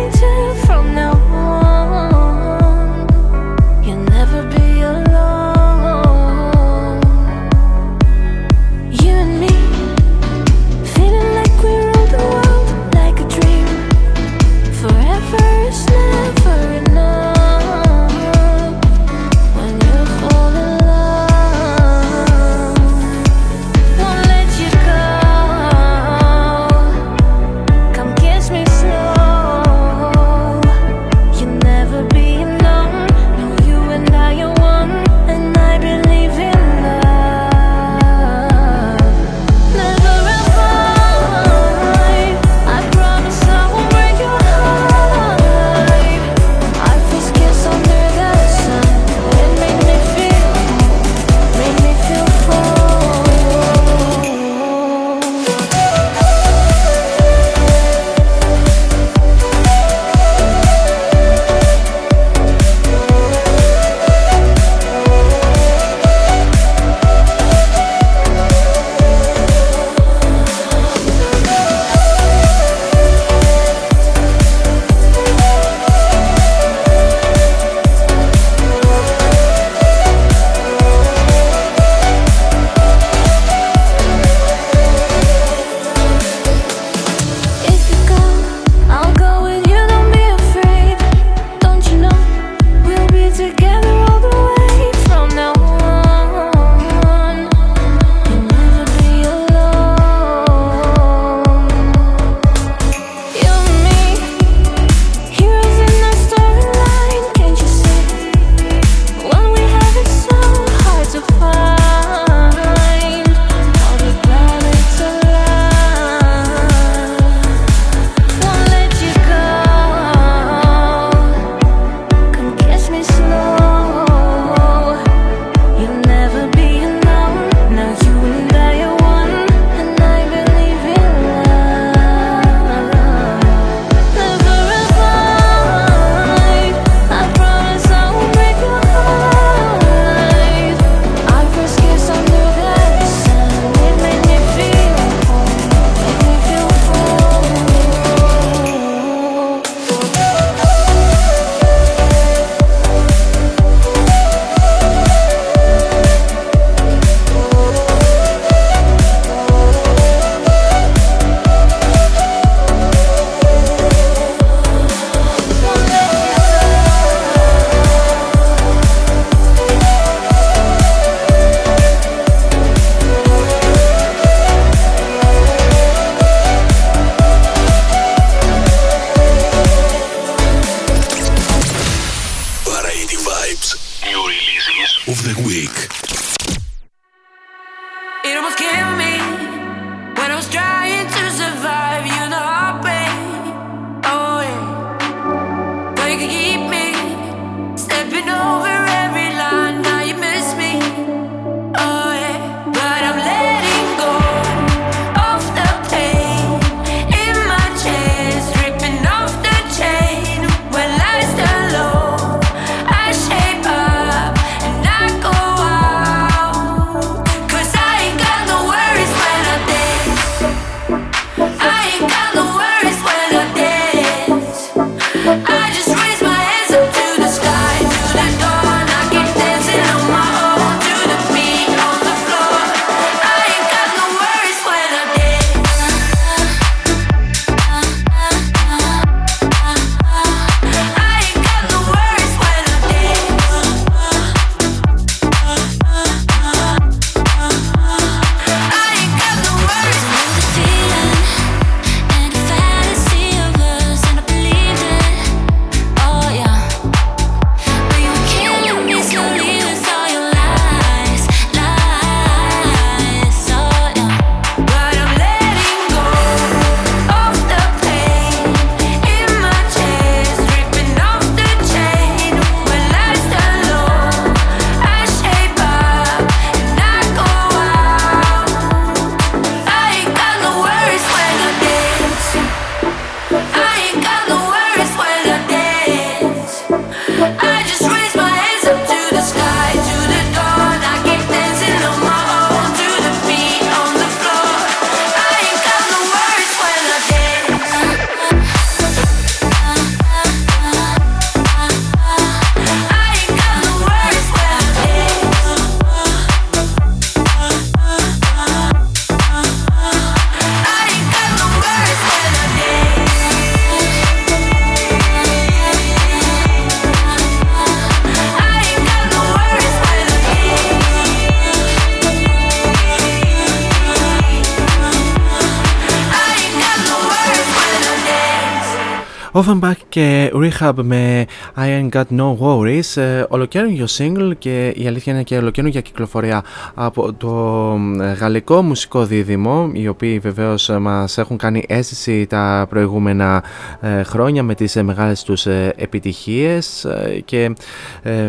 Offenbach και Rehab με I Ain't Got No Worries, ε, ολοκαίρινο single και η αλήθεια είναι και ολοκαίρινο κυκλοφορία από το ε, γαλλικό μουσικό δίδυμο, οι οποίοι βεβαίως μας έχουν κάνει αίσθηση τα προηγούμενα ε, χρόνια με τις μεγάλες τους επιτυχίες και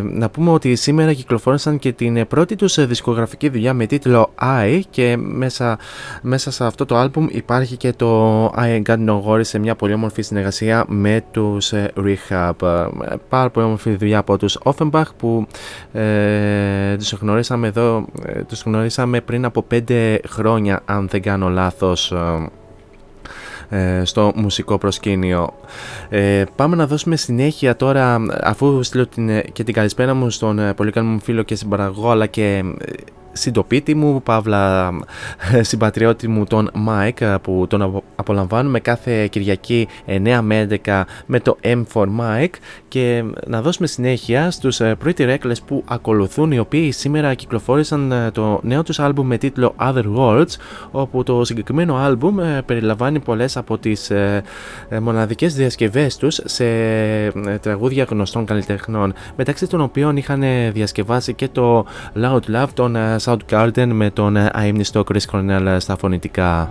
να πούμε ότι σήμερα κυκλοφόρησαν και την πρώτη τους δισκογραφική δουλειά με τίτλο I και μέσα, μέσα σε αυτό το άλμπουμ υπάρχει και το I Ain't Got No Worries σε μια πολύ όμορφη συνεργασία με τους ε, Rehab. Ε, πάρα πολύ όμορφη δουλειά από τους Offenbach που ε, τους γνωρίσαμε εδώ, ε, τους γνωρίσαμε πριν από 5 χρόνια αν δεν κάνω λάθος στο μουσικό προσκήνιο. Ε, πάμε να δώσουμε συνέχεια τώρα, αφού στείλω την, και την καλησπέρα μου στον πολύ καλό μου φίλο και συμπαραγό αλλά και συντοπίτη μου, παύλα συμπατριώτη μου τον Mike που τον απολαμβάνουμε κάθε Κυριακή 9 με 11 με το M for Mike. Και να δώσουμε συνέχεια στους ε, Pretty Reckless που ακολουθούν οι οποίοι σήμερα κυκλοφόρησαν ε, το νέο τους άλμπουμ με τίτλο Other Worlds όπου το συγκεκριμένο άλμπουμ ε, περιλαμβάνει πολλές από τις μοναδικές διασκευές τους σε τραγούδια γνωστών καλλιτεχνών μεταξύ των οποίων είχαν διασκευάσει και το Loud Love των Soundgarden με τον αείμνηστο Chris Cornell στα φωνητικά.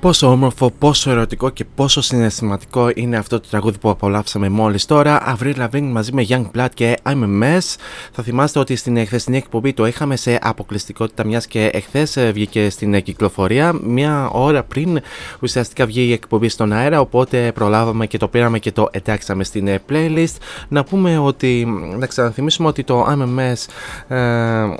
Πόσο όμορφο, πόσο ερωτικό και πόσο συναισθηματικό είναι αυτό το τραγούδι που απολαύσαμε μόλις τώρα. Avril Lavigne μαζί με Young Blood και I'm a Mess. Θα θυμάστε ότι στην χθεσινή εκπομπή το είχαμε σε αποκλειστικότητα μιας και εχθές ε, βγήκε στην ε, κυκλοφορία. Μια ώρα πριν ουσιαστικά βγει η εκπομπή στον αέρα οπότε προλάβαμε και το πήραμε και το εντάξαμε στην ε, playlist. Να πούμε ότι, να ξαναθυμίσουμε ότι το I'm a Mess ε,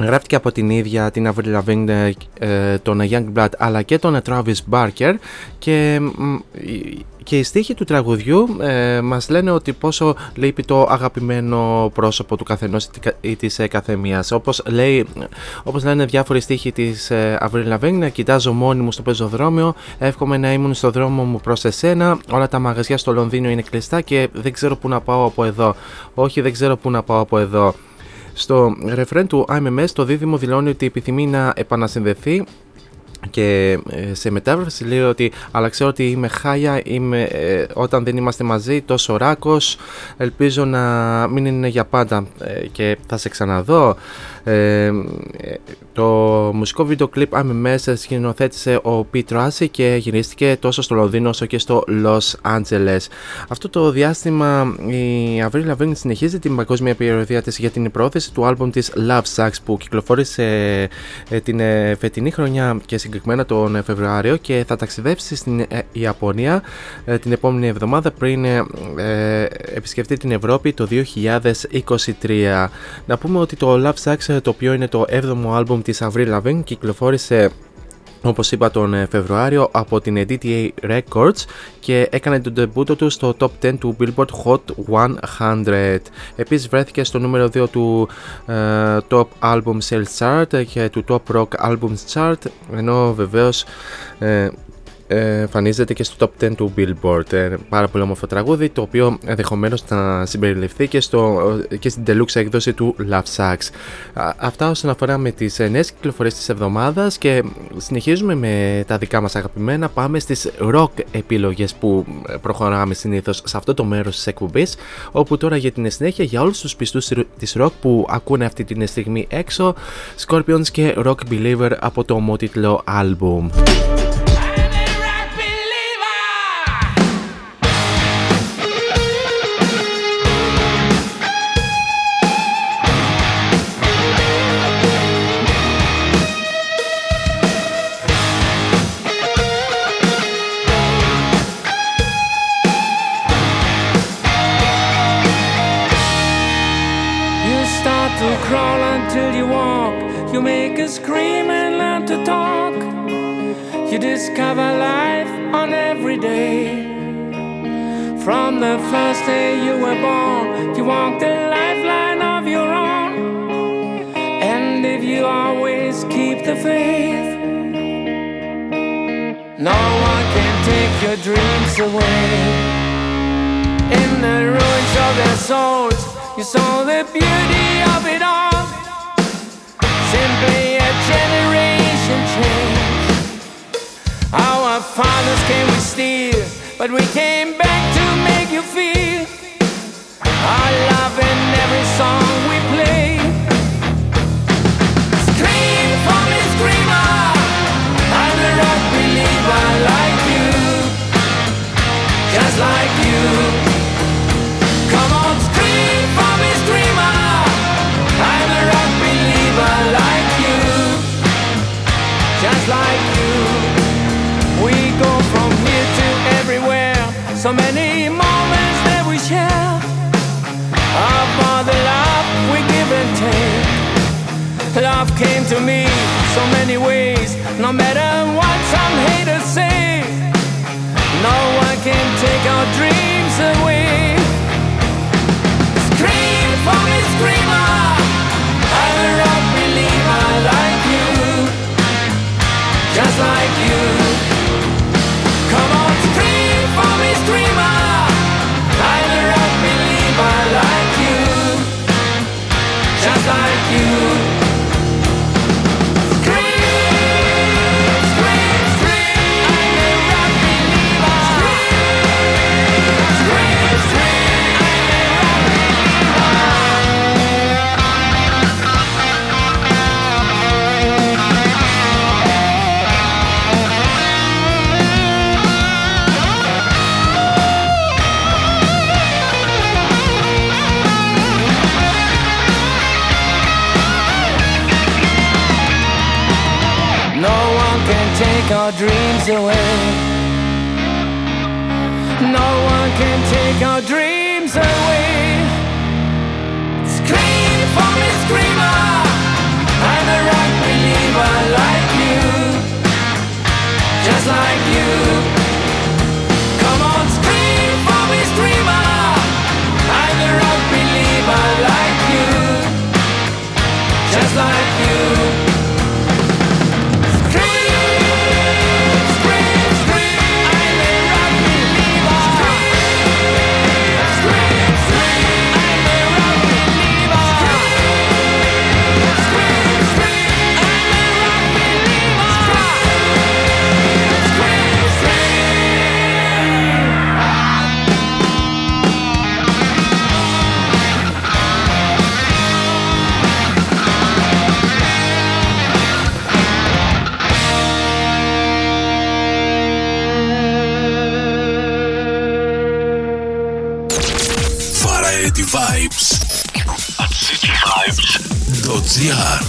Γράφτηκε από την ίδια την Avril Lavigne, ε, τον Youngblood αλλά και τον Travis Barker και, μ, η- και οι στίχοι του τραγουδιού ε, μας λένε ότι πόσο λείπει το αγαπημένο πρόσωπο του καθενός ή τη- ή της ε, καθεμίας. Όπως, λέει, όπως λένε διάφοροι στίχοι της ε, Avril Lavigne, κοιτάζω μόνη μου στο πεζοδρόμιο, εύχομαι να ήμουν στο δρόμο μου προς εσένα, όλα τα μαγαζιά στο Λονδίνο είναι κλειστά και δεν ξέρω πού να πάω από εδώ. Όχι, δεν ξέρω πού να πάω από εδώ. Στο ρεφρέν του IMMS το δίδυμο δηλώνει ότι επιθυμεί να επανασυνδεθεί και ε, σε μετάφραση λέει ότι αλλά ξέρω ότι είμαι χάλια είμαι, ε, όταν δεν είμαστε μαζί τόσο ράκος ελπίζω να μην είναι για πάντα ε, και θα σε ξαναδώ ε, ε, το μουσικό βίντεο κλιπ AMMS σκηνοθέτησε ο Pete Rossi και γυρίστηκε τόσο στο Λονδίνο όσο και στο Los Angeles αυτό το διάστημα η Avril Lavigne συνεχίζει την παγκόσμια περιοδία της για την πρόθεση του άλμπουμ της Love Sucks που κυκλοφόρησε ε, την ε, φετινή χρονιά και συγκεκριμένα τον ε, Φεβρουάριο και θα ταξιδέψει στην ε, Ιαπωνία ε, την επόμενη εβδομάδα πριν ε, ε, επισκεφτεί την Ευρώπη το 2023. Να πούμε ότι το Love Sucks ε, το οποίο είναι το 7ο άλμπουμ της Avril Lavigne κυκλοφόρησε όπως είπα τον ε, Φεβρουάριο από την DTA Records και έκανε τον τεμπούτο του στο top 10 του Billboard Hot 100. Επίσης βρέθηκε στο νούμερο 2 του ε, Top Album Sales Chart και του Top Rock Albums Chart ενώ βεβαίως ε, εμφανίζεται και στο top 10 του Billboard. Ε, πάρα πολύ όμορφο τραγούδι, το οποίο ενδεχομένως να συμπεριληφθεί και, στο, και στην deluxe έκδοση του Love Sucks. Αυτά όσον αφορά με τις νέες κυκλοφορίες της εβδομάδας και συνεχίζουμε με τα δικά μας αγαπημένα. Πάμε στις rock επιλογές που προχωράμε συνήθως σε αυτό το μέρος της εκπομπής. Όπου τώρα για την συνέχεια για όλους τους πιστούς της rock που ακούνε αυτή τη στιγμή έξω, Scorpions και Rock Believer από το ομότιτλο album. First day you were born, you walk the lifeline of your own. And if you always keep the faith, no one can take your dreams away. In the ruins of their souls, you saw the beauty of it all. Simply a generation change. Our fathers came with steel, but we came back you feel our love in every song we play. Scream for me, screamer. I'm a rock believer like you, just like you. Came to me so many ways. No matter what some haters say, no one can take our dreams away. Scream for me, screamer. I'm a rock believer like you, just like our dreams away. No one can take our dreams away. Scream for me, screamer. I'm a rock believer like you, just like you. Yeah.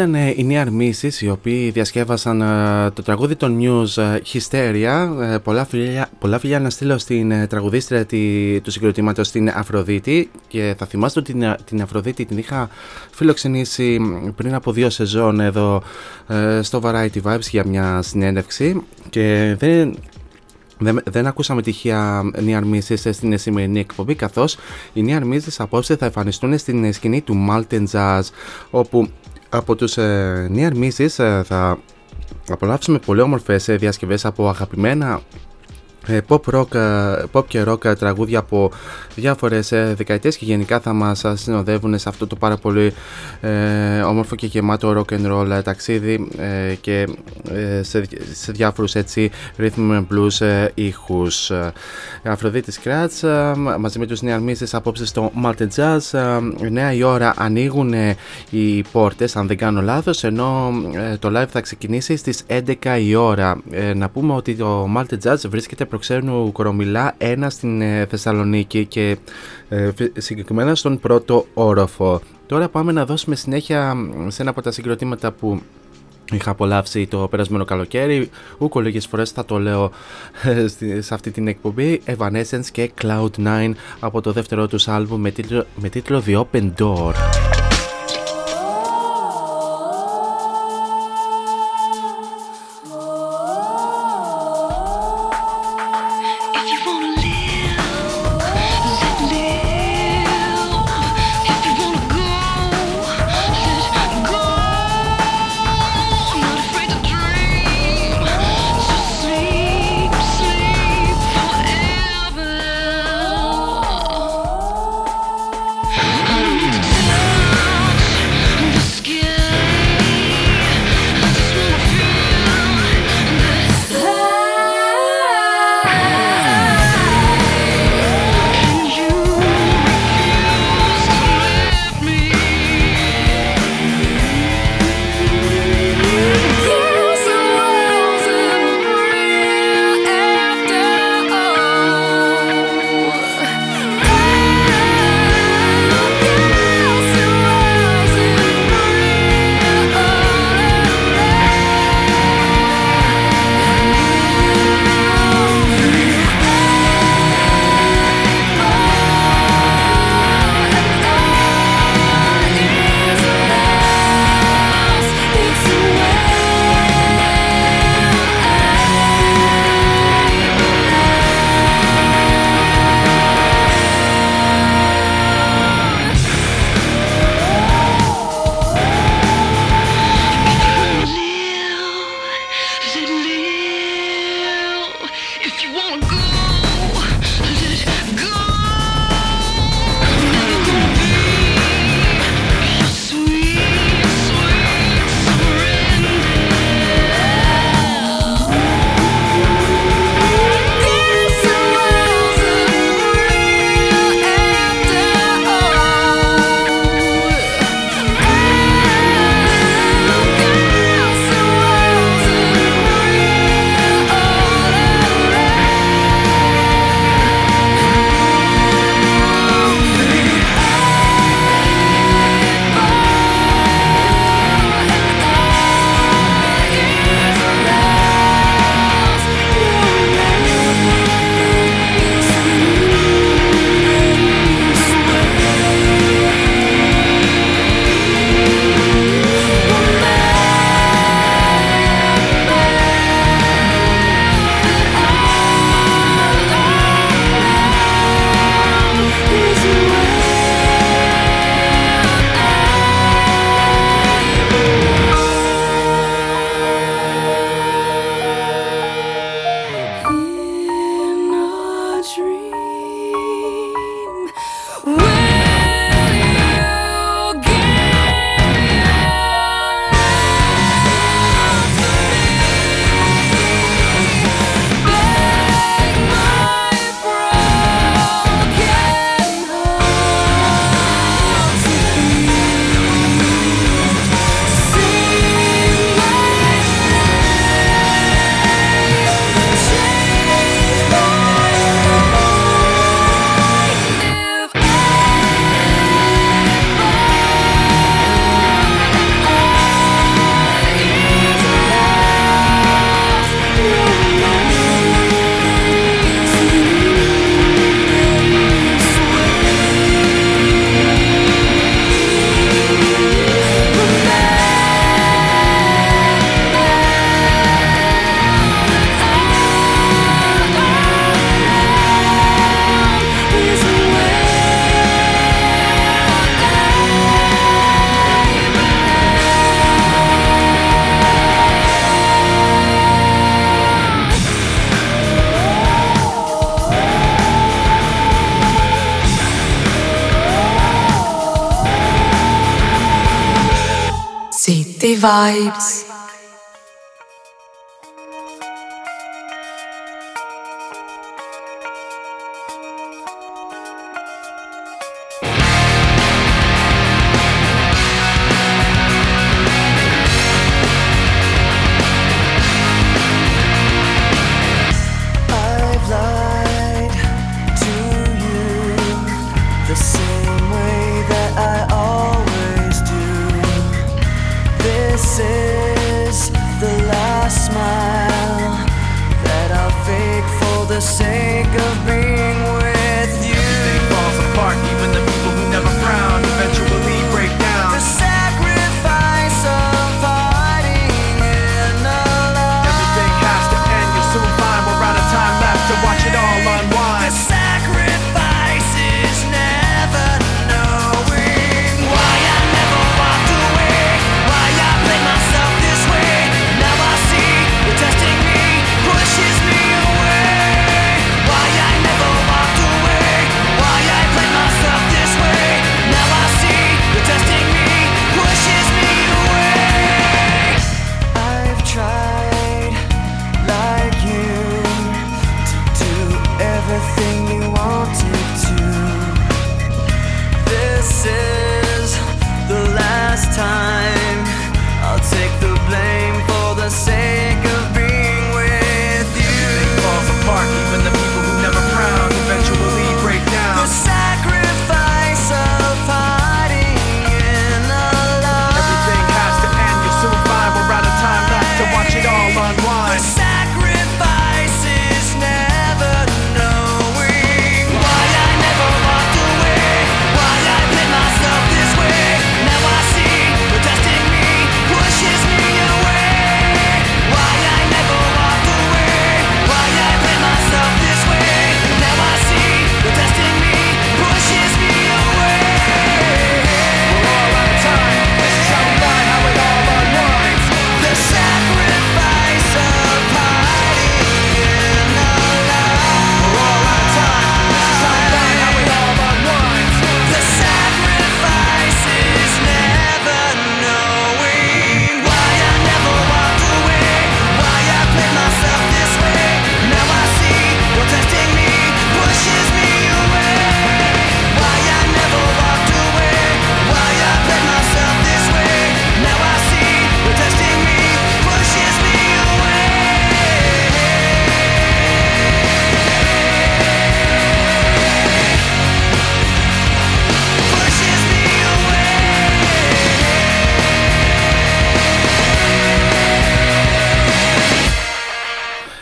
Ήταν ε, οι Near Misses οι οποίοι διασκεύασαν ε, το τραγούδι των News ε, Hysteria. πολλά, φιλιά, πολλά φιλιά να στείλω στην τραγουδίστρια του συγκροτήματος στην Αφροδίτη και θα θυμάστε ότι την, την Αφροδίτη την είχα φιλοξενήσει πριν από δύο σεζόν εδώ στο Variety Vibes για μια συνέντευξη και δεν δεν, δεν ακούσαμε τυχαία Near Misses στην σημερινή εκπομπή καθώς οι Near Misses απόψε θα εμφανιστούν στην σκηνή του Malten Jazz όπου από τους ε, Near Misses ε, θα απολαύσουμε πολύ όμορφες ε, διασκευές από αγαπημένα ε, pop, rock, ε, pop και rock τραγούδια από διάφορες ε, δεκαετίες και γενικά θα μας συνοδεύουν σε αυτό το πάρα πολύ ε, όμορφο και γεμάτο rock and roll ταξίδι ε, και σε, σε διάφορους έτσι rhythm and blues ε, ήχους. Αφροδίτης Κράτς μαζί με τους νεαρμίσεις απόψε στο Martin Jazz 9 η ώρα ανοίγουν οι πόρτες αν δεν κάνω λάθος ενώ το live θα ξεκινήσει στις 11 η ώρα. να πούμε ότι το Martin Jazz βρίσκεται προξένου Κορομιλά, ένα στην ε, Θεσσαλονίκη και ε, συγκεκριμένα στον πρώτο όροφο. Τώρα πάμε να δώσουμε συνέχεια σε ένα από τα συγκροτήματα που είχα απολαύσει το περασμένο καλοκαίρι. Ούκο λίγες φορές θα το λέω ε, σε αυτή την εκπομπή. Evanescence και Cloud9 από το δεύτερο τους άλμπουμ με τίτλο, με τίτλο The Open Door. Vibes.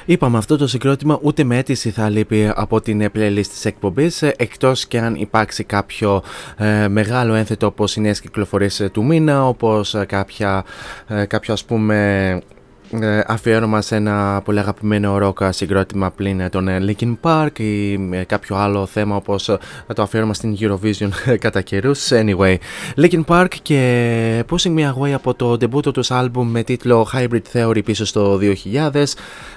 Είπαμε αυτό το συγκρότημα ούτε με αίτηση θα λείπει από την ε, playlist της εκπομπής ε, εκτός και αν υπάρξει κάποιο ε, μεγάλο ένθετο όπως οι νέες κυκλοφορίες ε, του μήνα όπως ε, κάποια, ε, κάποιο ας πούμε ε, αφιέρωμα σε ένα πολύ αγαπημένο ροκ συγκρότημα πλην ε, τον ε, Linkin Park ή ε, κάποιο άλλο θέμα όπως ε, το αφιέρωμα στην Eurovision ε, κατά καιρούς. Anyway, Linkin Park και Pushing Me Away από το debut τους άλμπουμ με τίτλο Hybrid Theory πίσω στο 2000.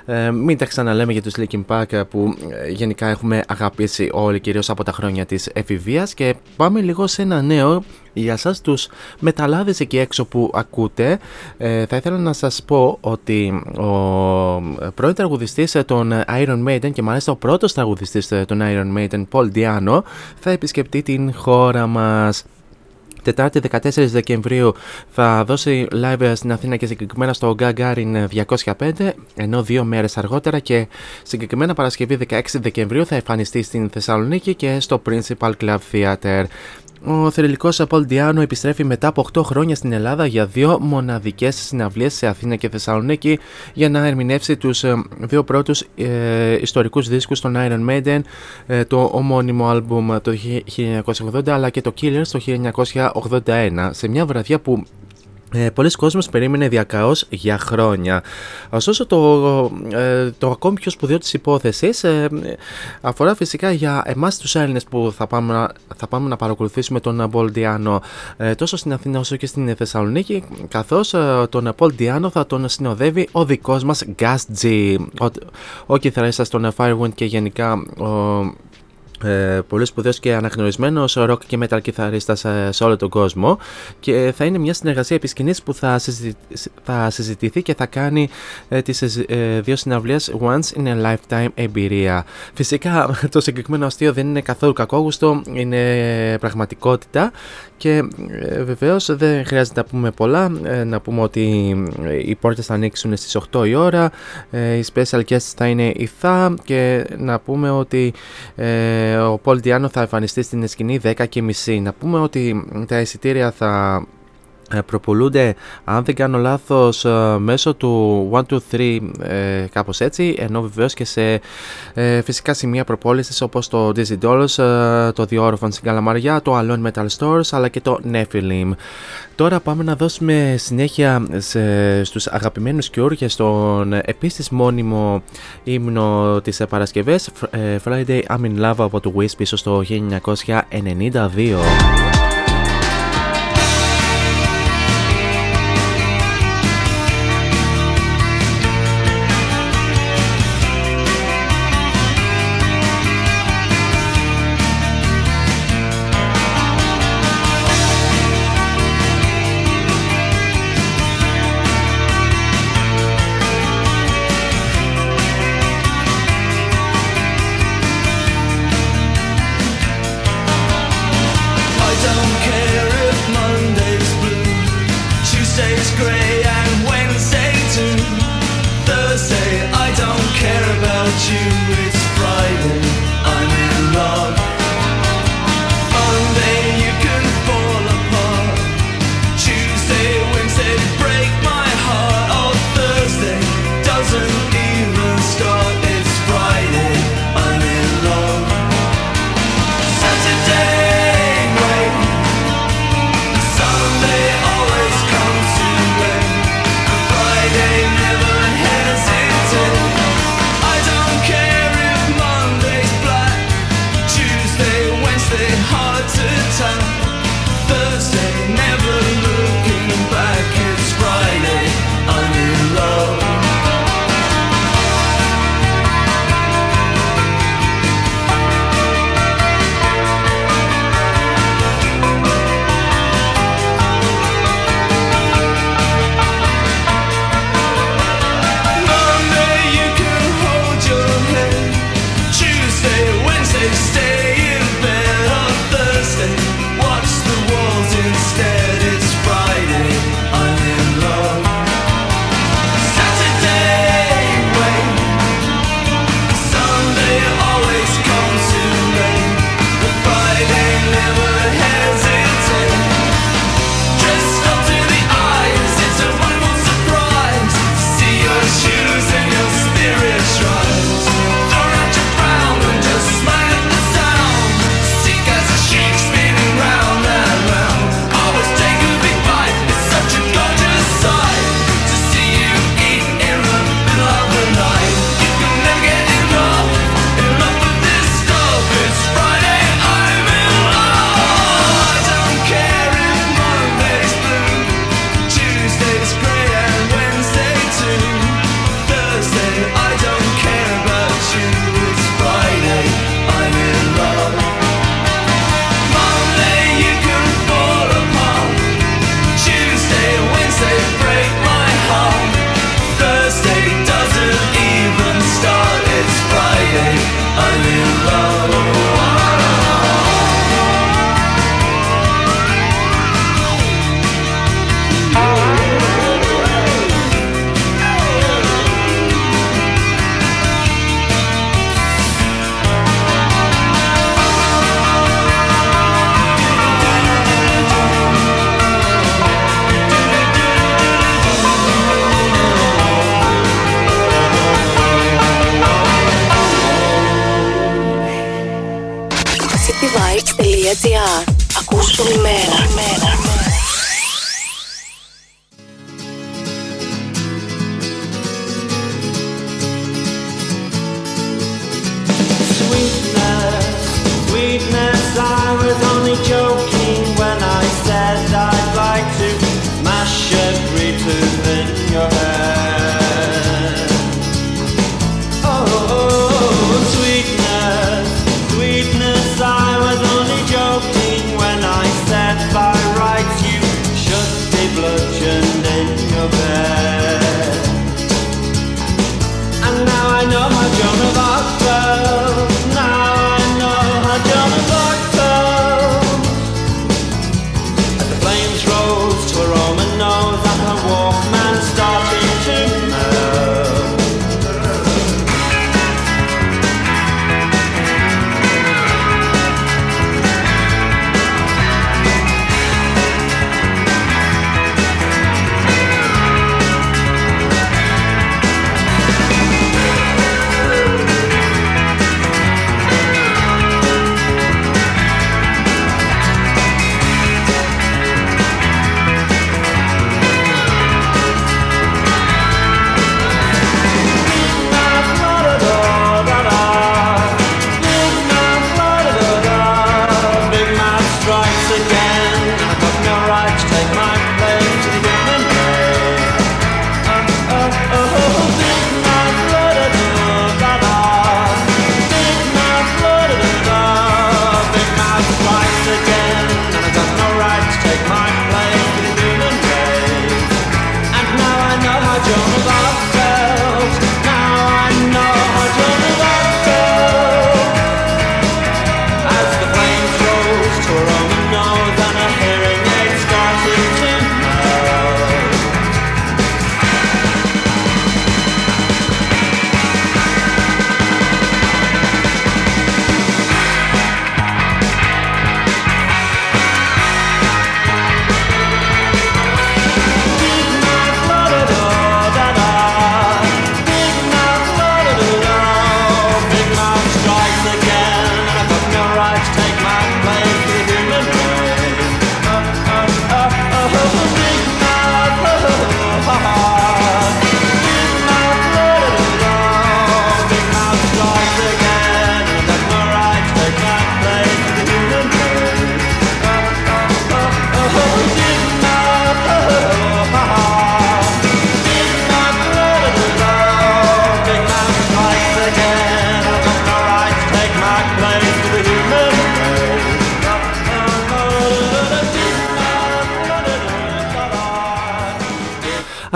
Ε, μην τα ξαναλέμε για τους Linkin Park ε, που ε, γενικά έχουμε αγαπήσει όλοι κυρίως από τα χρόνια της εφηβείας και πάμε λίγο σε ένα νέο για σας τους μεταλλάδες εκεί έξω που ακούτε ε, θα ήθελα να σας πω ότι ο πρώην τραγουδιστής ε, των Iron Maiden και μάλιστα ο πρώτος τραγουδιστής ε, των Iron Maiden Paul Diano θα επισκεπτεί την χώρα μας Τετάρτη 14 Δεκεμβρίου θα δώσει live στην Αθήνα και συγκεκριμένα στο Gagarin 205 ενώ δύο μέρες αργότερα και συγκεκριμένα Παρασκευή 16 Δεκεμβρίου θα εμφανιστεί στην Θεσσαλονίκη και στο Principal Club Theater. Ο θρηλυκός Πολ Διάνο επιστρέφει μετά από 8 χρόνια στην Ελλάδα για δύο μοναδικές συναυλίες σε Αθήνα και Θεσσαλονίκη για να ερμηνεύσει τους δύο πρώτους ε, ιστορικούς δίσκους των Iron Maiden, ε, το ομώνυμο άλμπουμ το 1980 αλλά και το Killers το 1981, σε μια βραδιά που ε, πολλοί κόσμος περίμενε διακαώς για χρόνια. Ωστόσο το, ε, το ακόμη πιο σπουδαίο της υπόθεσης ε, αφορά φυσικά για εμάς τους Έλληνες που θα πάμε, να- θα πάμε να παρακολουθήσουμε τον Πολ Διάνο ε, τόσο στην Αθήνα όσο και στην Θεσσαλονίκη καθώς ε, τον Πολ Διάνο θα τον συνοδεύει ο δικός μας Gas G, ο, ο κιθαρίστας των Firewind και γενικά ο ε, πολύ σπουδαίος και αναγνωρισμένος rock και metal κιθαρίστας ε, σε όλο τον κόσμο και θα είναι μια συνεργασία επισκηνής που θα, συζη... θα συζητηθεί και θα κάνει ε, τις ε, δύο συναυλίες once in a lifetime εμπειρία. Φυσικά το συγκεκριμένο αστείο δεν είναι καθόλου κακόγουστο, είναι πραγματικότητα και ε, βεβαίως δεν χρειάζεται να πούμε πολλά, ε, να πούμε ότι οι πόρτες θα ανοίξουν στις 8 η ώρα, ε, οι special guests θα είναι η ΘΑ και να πούμε ότι ε, ο Πολ Διάνο θα εμφανιστεί στην σκηνή 10 και μισή. Να πούμε ότι τα εισιτήρια θα ε, προπολούνται αν δεν κάνω λάθος ε, μέσω του 1, 2, 3 ε, κάπως έτσι ενώ βεβαίως και σε ε, φυσικά σημεία προπόλησης όπως το Dizzy Dolls, ε, το The Orphan στην Καλαμαριά, το Alone Metal Stores αλλά και το Nephilim. Τώρα πάμε να δώσουμε συνέχεια σε, στους αγαπημένους και στον επίσης μόνιμο ύμνο της Παρασκευές Friday I'm in Love από το Wish πίσω στο 1992.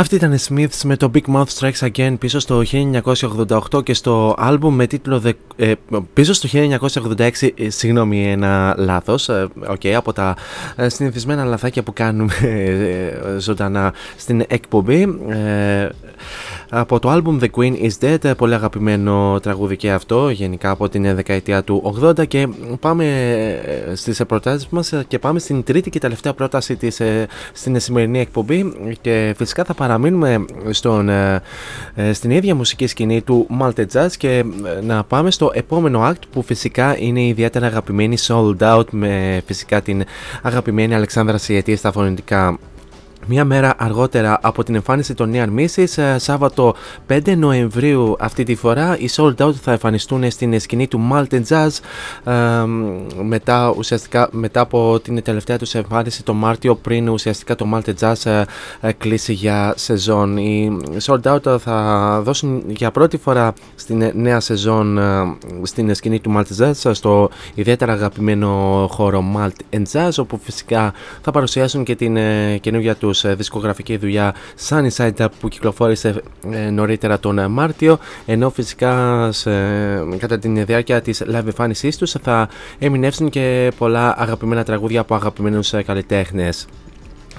Αυτή ήταν η Smiths με το Big Mouth Strikes Again πίσω στο 1988 και στο album με τίτλο ε, πίσω στο 1986, ε, συγγνώμη ένα λάθος, ε, okay, από τα ε, συνηθισμένα λαθάκια που κάνουμε ζωντανά στην εκπομπή από το album The Queen is Dead, πολύ αγαπημένο τραγούδι και αυτό, γενικά από την δεκαετία του 80 και πάμε στις προτάσεις μας και πάμε στην τρίτη και τελευταία πρόταση της, στην σημερινή εκπομπή και φυσικά θα παραμείνουμε στον, στην ίδια μουσική σκηνή του Malte Jazz και να πάμε στο επόμενο act που φυσικά είναι ιδιαίτερα αγαπημένη Sold Out με φυσικά την αγαπημένη Αλεξάνδρα Σιετή στα φωνητικά Μία μέρα αργότερα από την εμφάνιση των Near Misses, ε, Σάββατο 5 Νοεμβρίου αυτή τη φορά, οι Sold Out θα εμφανιστούν στην σκηνή του Malten Jazz ε, μετά, ουσιαστικά, μετά από την τελευταία τους εμφάνιση το Μάρτιο πριν ουσιαστικά το Malten Jazz ε, κλείσει για σεζόν. Οι Sold Out θα δώσουν για πρώτη φορά στην νέα σεζόν στην σκηνή του Malten Jazz στο ιδιαίτερα αγαπημένο χώρο Malt Jazz όπου φυσικά θα παρουσιάσουν και την καινούργια τους σε δισκογραφική δουλειά Sunny Side Up που κυκλοφόρησε ε, νωρίτερα τον Μάρτιο ενώ φυσικά σε, κατά την διάρκεια της live εμφάνισής τους θα εμεινεύσουν και πολλά αγαπημένα τραγούδια από αγαπημένους ε, καλλιτέχνες.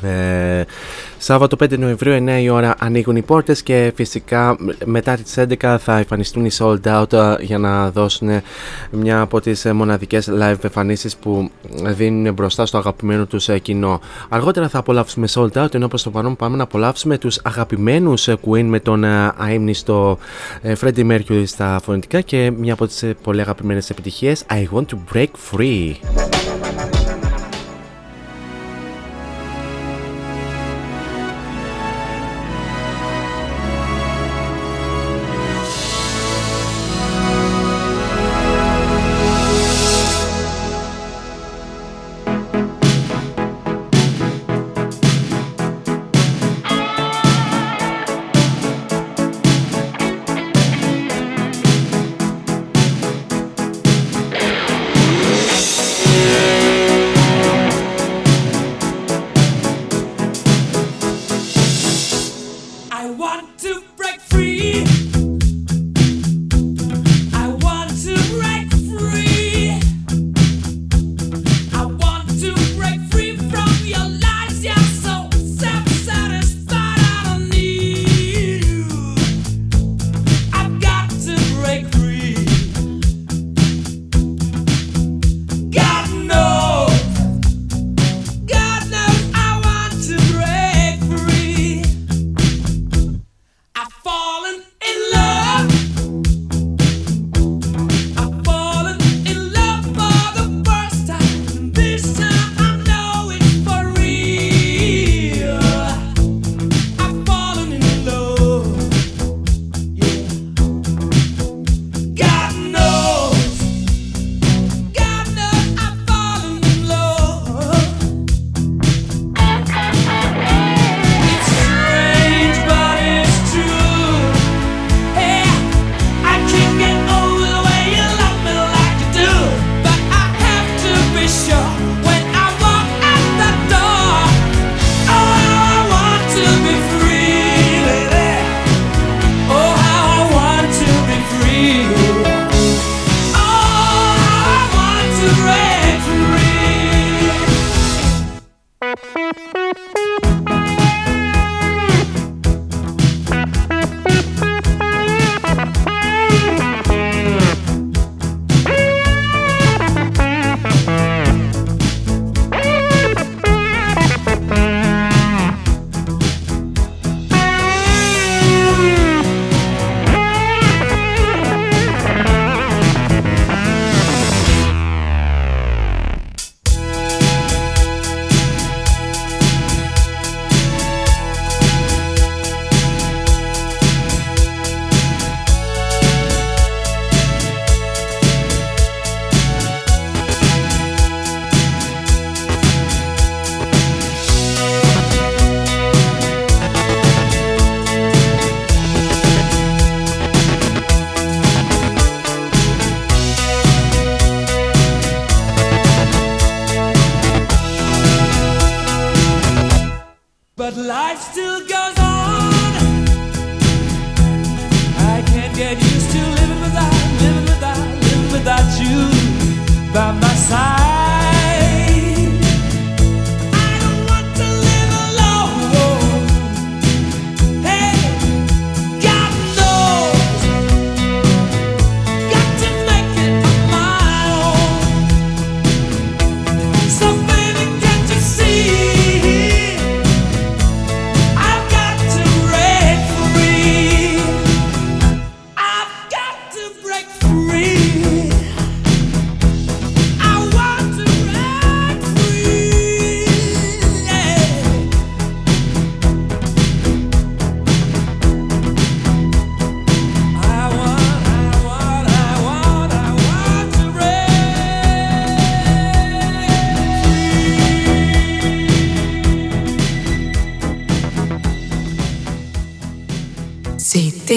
Ε, Σάββατο 5 Νοεμβρίου 9 η ώρα ανοίγουν οι πόρτες και φυσικά μετά τις 11 θα εμφανιστούν οι sold out ε, για να δώσουν μια από τις ε, μοναδικές live εμφανίσεις που δίνουν μπροστά στο αγαπημένο τους ε, κοινό. Αργότερα θα απολαύσουμε sold out ενώ προς το παρόν πάμε να απολαύσουμε τους αγαπημένους Queen με τον αείμνηστο Freddie Mercury στα φωνητικά και μια από τις πολύ αγαπημένες επιτυχίες I Want to Break Free.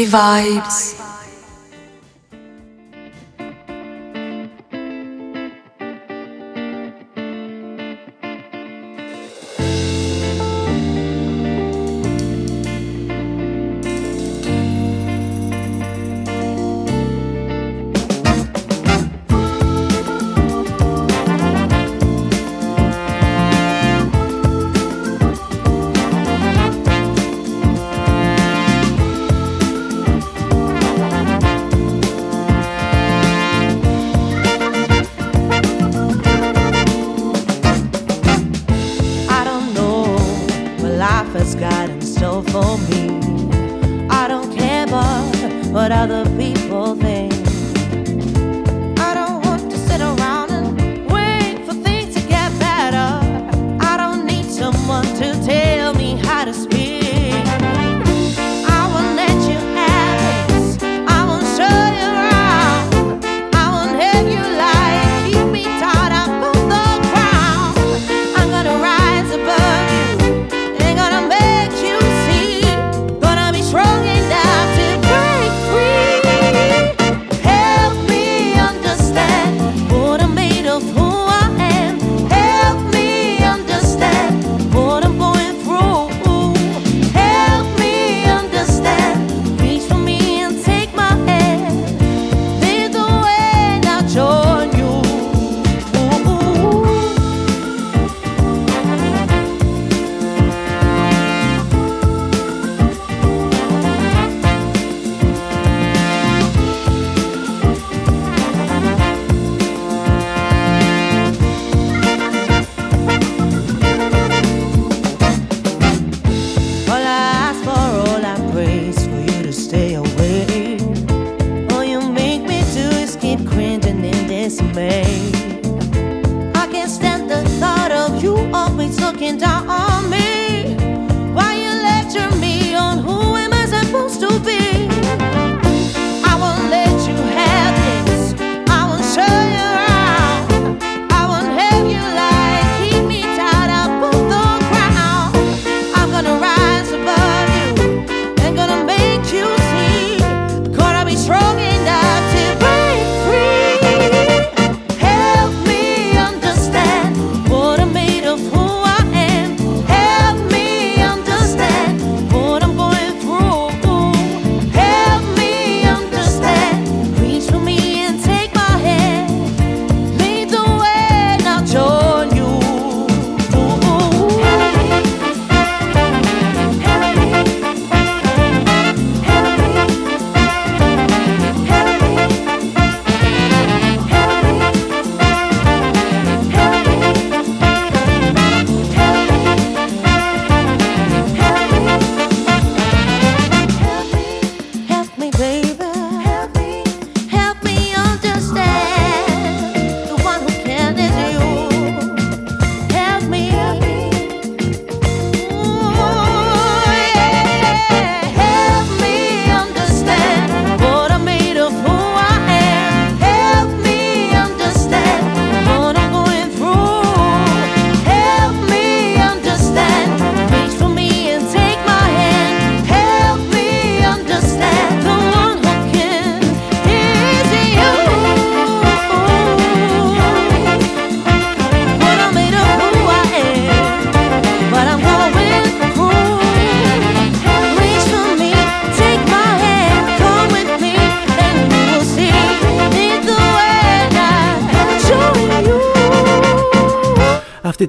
vibes.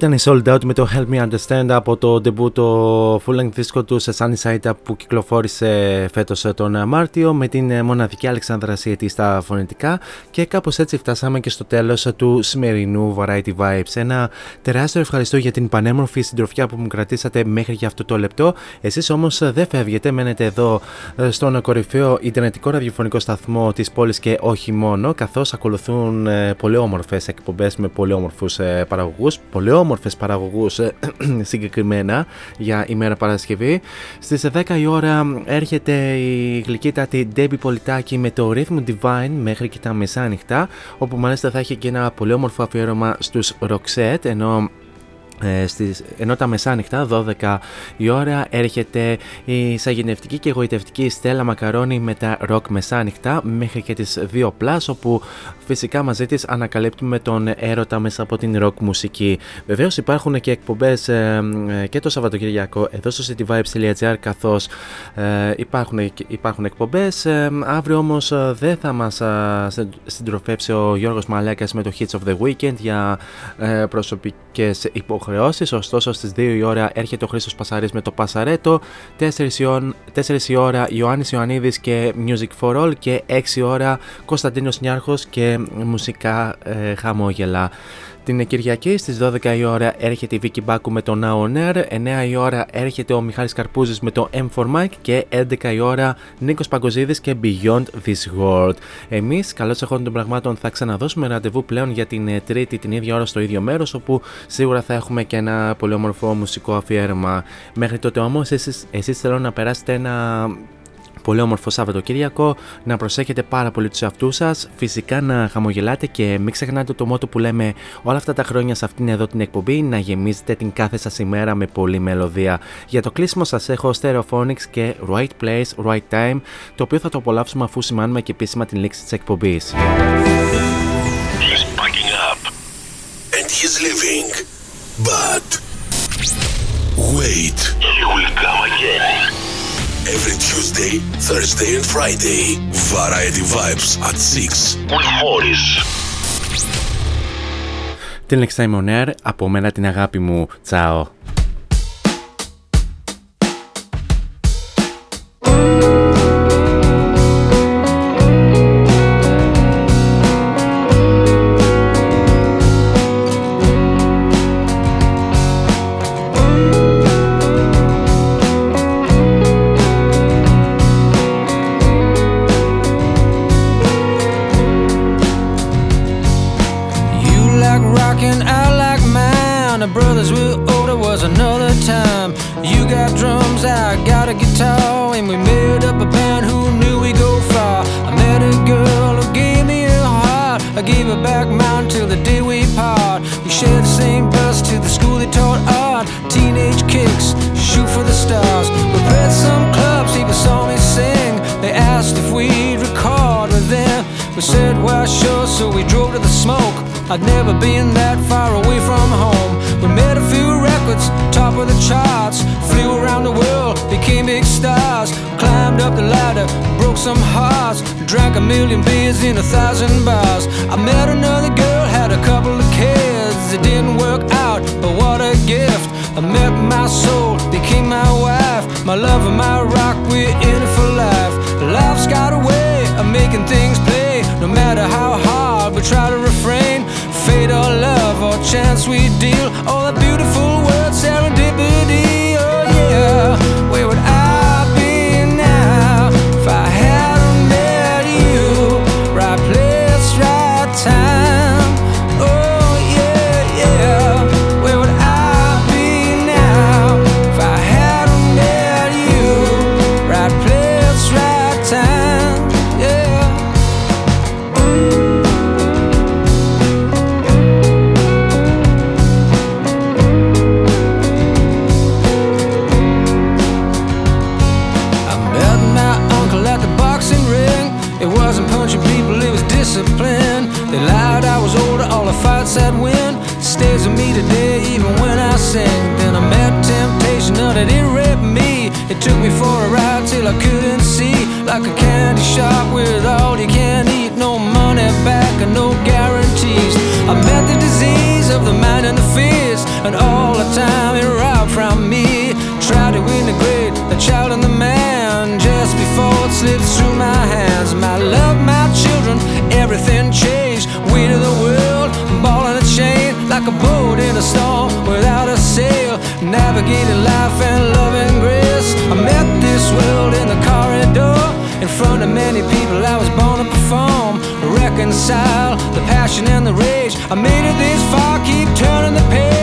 ήταν η Sold Out με το Help Me Understand από το debut το full length disco του σε Sunny Side που κυκλοφόρησε φέτος τον Μάρτιο με την μοναδική Αλεξάνδρα Σιετή στα φωνητικά και κάπως έτσι φτάσαμε και στο τέλος του σημερινού Variety Vibes. Ένα τεράστιο ευχαριστώ για την πανέμορφη συντροφιά που μου κρατήσατε μέχρι για αυτό το λεπτό. Εσείς όμως δεν φεύγετε, μένετε εδώ στον κορυφαίο ιντερνετικό ραδιοφωνικό σταθμό της πόλης και όχι μόνο καθώς ακολουθούν ε, πολύ όμορφες εκπομπές με πολύ όμορφους ε, παραγωγούς, πολύ όμορφες παραγωγούς ε, συγκεκριμένα για ημέρα Παρασκευή. Στις 10 η ώρα έρχεται η γλυκύτατη Ντέμπι Πολιτάκη με το Rhythm Divine μέχρι και τα μεσάνυχτα, όπου μάλιστα θα έχει και ένα πολύ όμορφο αφιέρωμα στους Roxette, ενώ ε, στις, ενώ τα μεσάνυχτα, 12 η ώρα, έρχεται η σαγηνευτική και γοητευτική Στέλλα Μακαρόνη με τα ροκ μεσάνυχτα μέχρι και τις 2 plus όπου φυσικά μαζί της ανακαλύπτουμε τον έρωτα μέσα από την ροκ μουσική. Βεβαίως υπάρχουν και εκπομπές ε, ε, και το Σαββατοκυριακό εδώ στο cityvibes.gr καθώς ε, υπάρχουν, υπάρχουν εκπομπές. αύριο όμως δεν θα μας συντροφεύσει ο Γιώργος Μαλάκας με το Hits of the Weekend για προσωπικές υποχρεώσεις Ωστόσο, στις 2 η ώρα έρχεται ο Χρήστος Πασαρής με το Πασαρέτο. 4 η ώρα Ιωάννης Ιωαννίδης και Music for All. Και 6 η ώρα Κωνσταντίνος Νιάρχος και μουσικά ε, χαμόγελα. Την Κυριακή στις 12 η ώρα έρχεται η Βίκη Μπάκου με το Now On Air, 9 η ώρα έρχεται ο Μιχάλης Καρπούζης με το M4 Mike και 11 η ώρα Νίκος Παγκοζίδης και Beyond This World. Εμείς, καλώς εχόντων των πραγμάτων, θα ξαναδώσουμε ραντεβού πλέον για την ε, Τρίτη την ίδια ώρα στο ίδιο μέρος, όπου σίγουρα θα έχουμε και ένα πολύ όμορφο μουσικό αφιέρωμα. Μέχρι τότε όμως εσείς, εσείς θέλω να περάσετε ένα πολύ όμορφο Σαββατοκύριακο, να προσέχετε πάρα πολύ τους εαυτούς σας, φυσικά να χαμογελάτε και μην ξεχνάτε το μότο που λέμε όλα αυτά τα χρόνια σε αυτήν εδώ την εκπομπή, να γεμίζετε την κάθε σας ημέρα με πολλή μελωδία. Για το κλείσιμο σας έχω Stereophonics και Right Place, Right Time, το οποίο θα το απολαύσουμε αφού σημάνουμε και επίσημα την λήξη της εκπομπής. Wait, he will come again. Every Tuesday, Thursday and Friday. Variety Vibes at 6 with Morris. Till next time on air, από μένα την αγάπη μου. Τσάω. I'd never been that far away from home. We made a few records, top of the charts. Flew around the world, became big stars. Climbed up the ladder, broke some hearts. Drank a million beers in a thousand bars. I met another girl, had a couple of kids. It didn't work out, but what a gift. I met my soul, became my wife. My love and my rock, we're in it for life. Life's got a way of making things play, no matter how hard we try to refrain fate or love or chance we deal. All the beautiful words, serendipity, I couldn't see. Like a candy shop with all you can eat. No money back and no guarantees. I met the disease of the mind and the fears. And all the time it robbed from me. Tried to integrate the child and the man just before it slipped through my hands. My love, my children, everything changed. Weight of the world, ball and a chain, like a boat in a storm without a sail. Navigating life and love reconcile the passion and the rage. I made it this far, keep turning the page.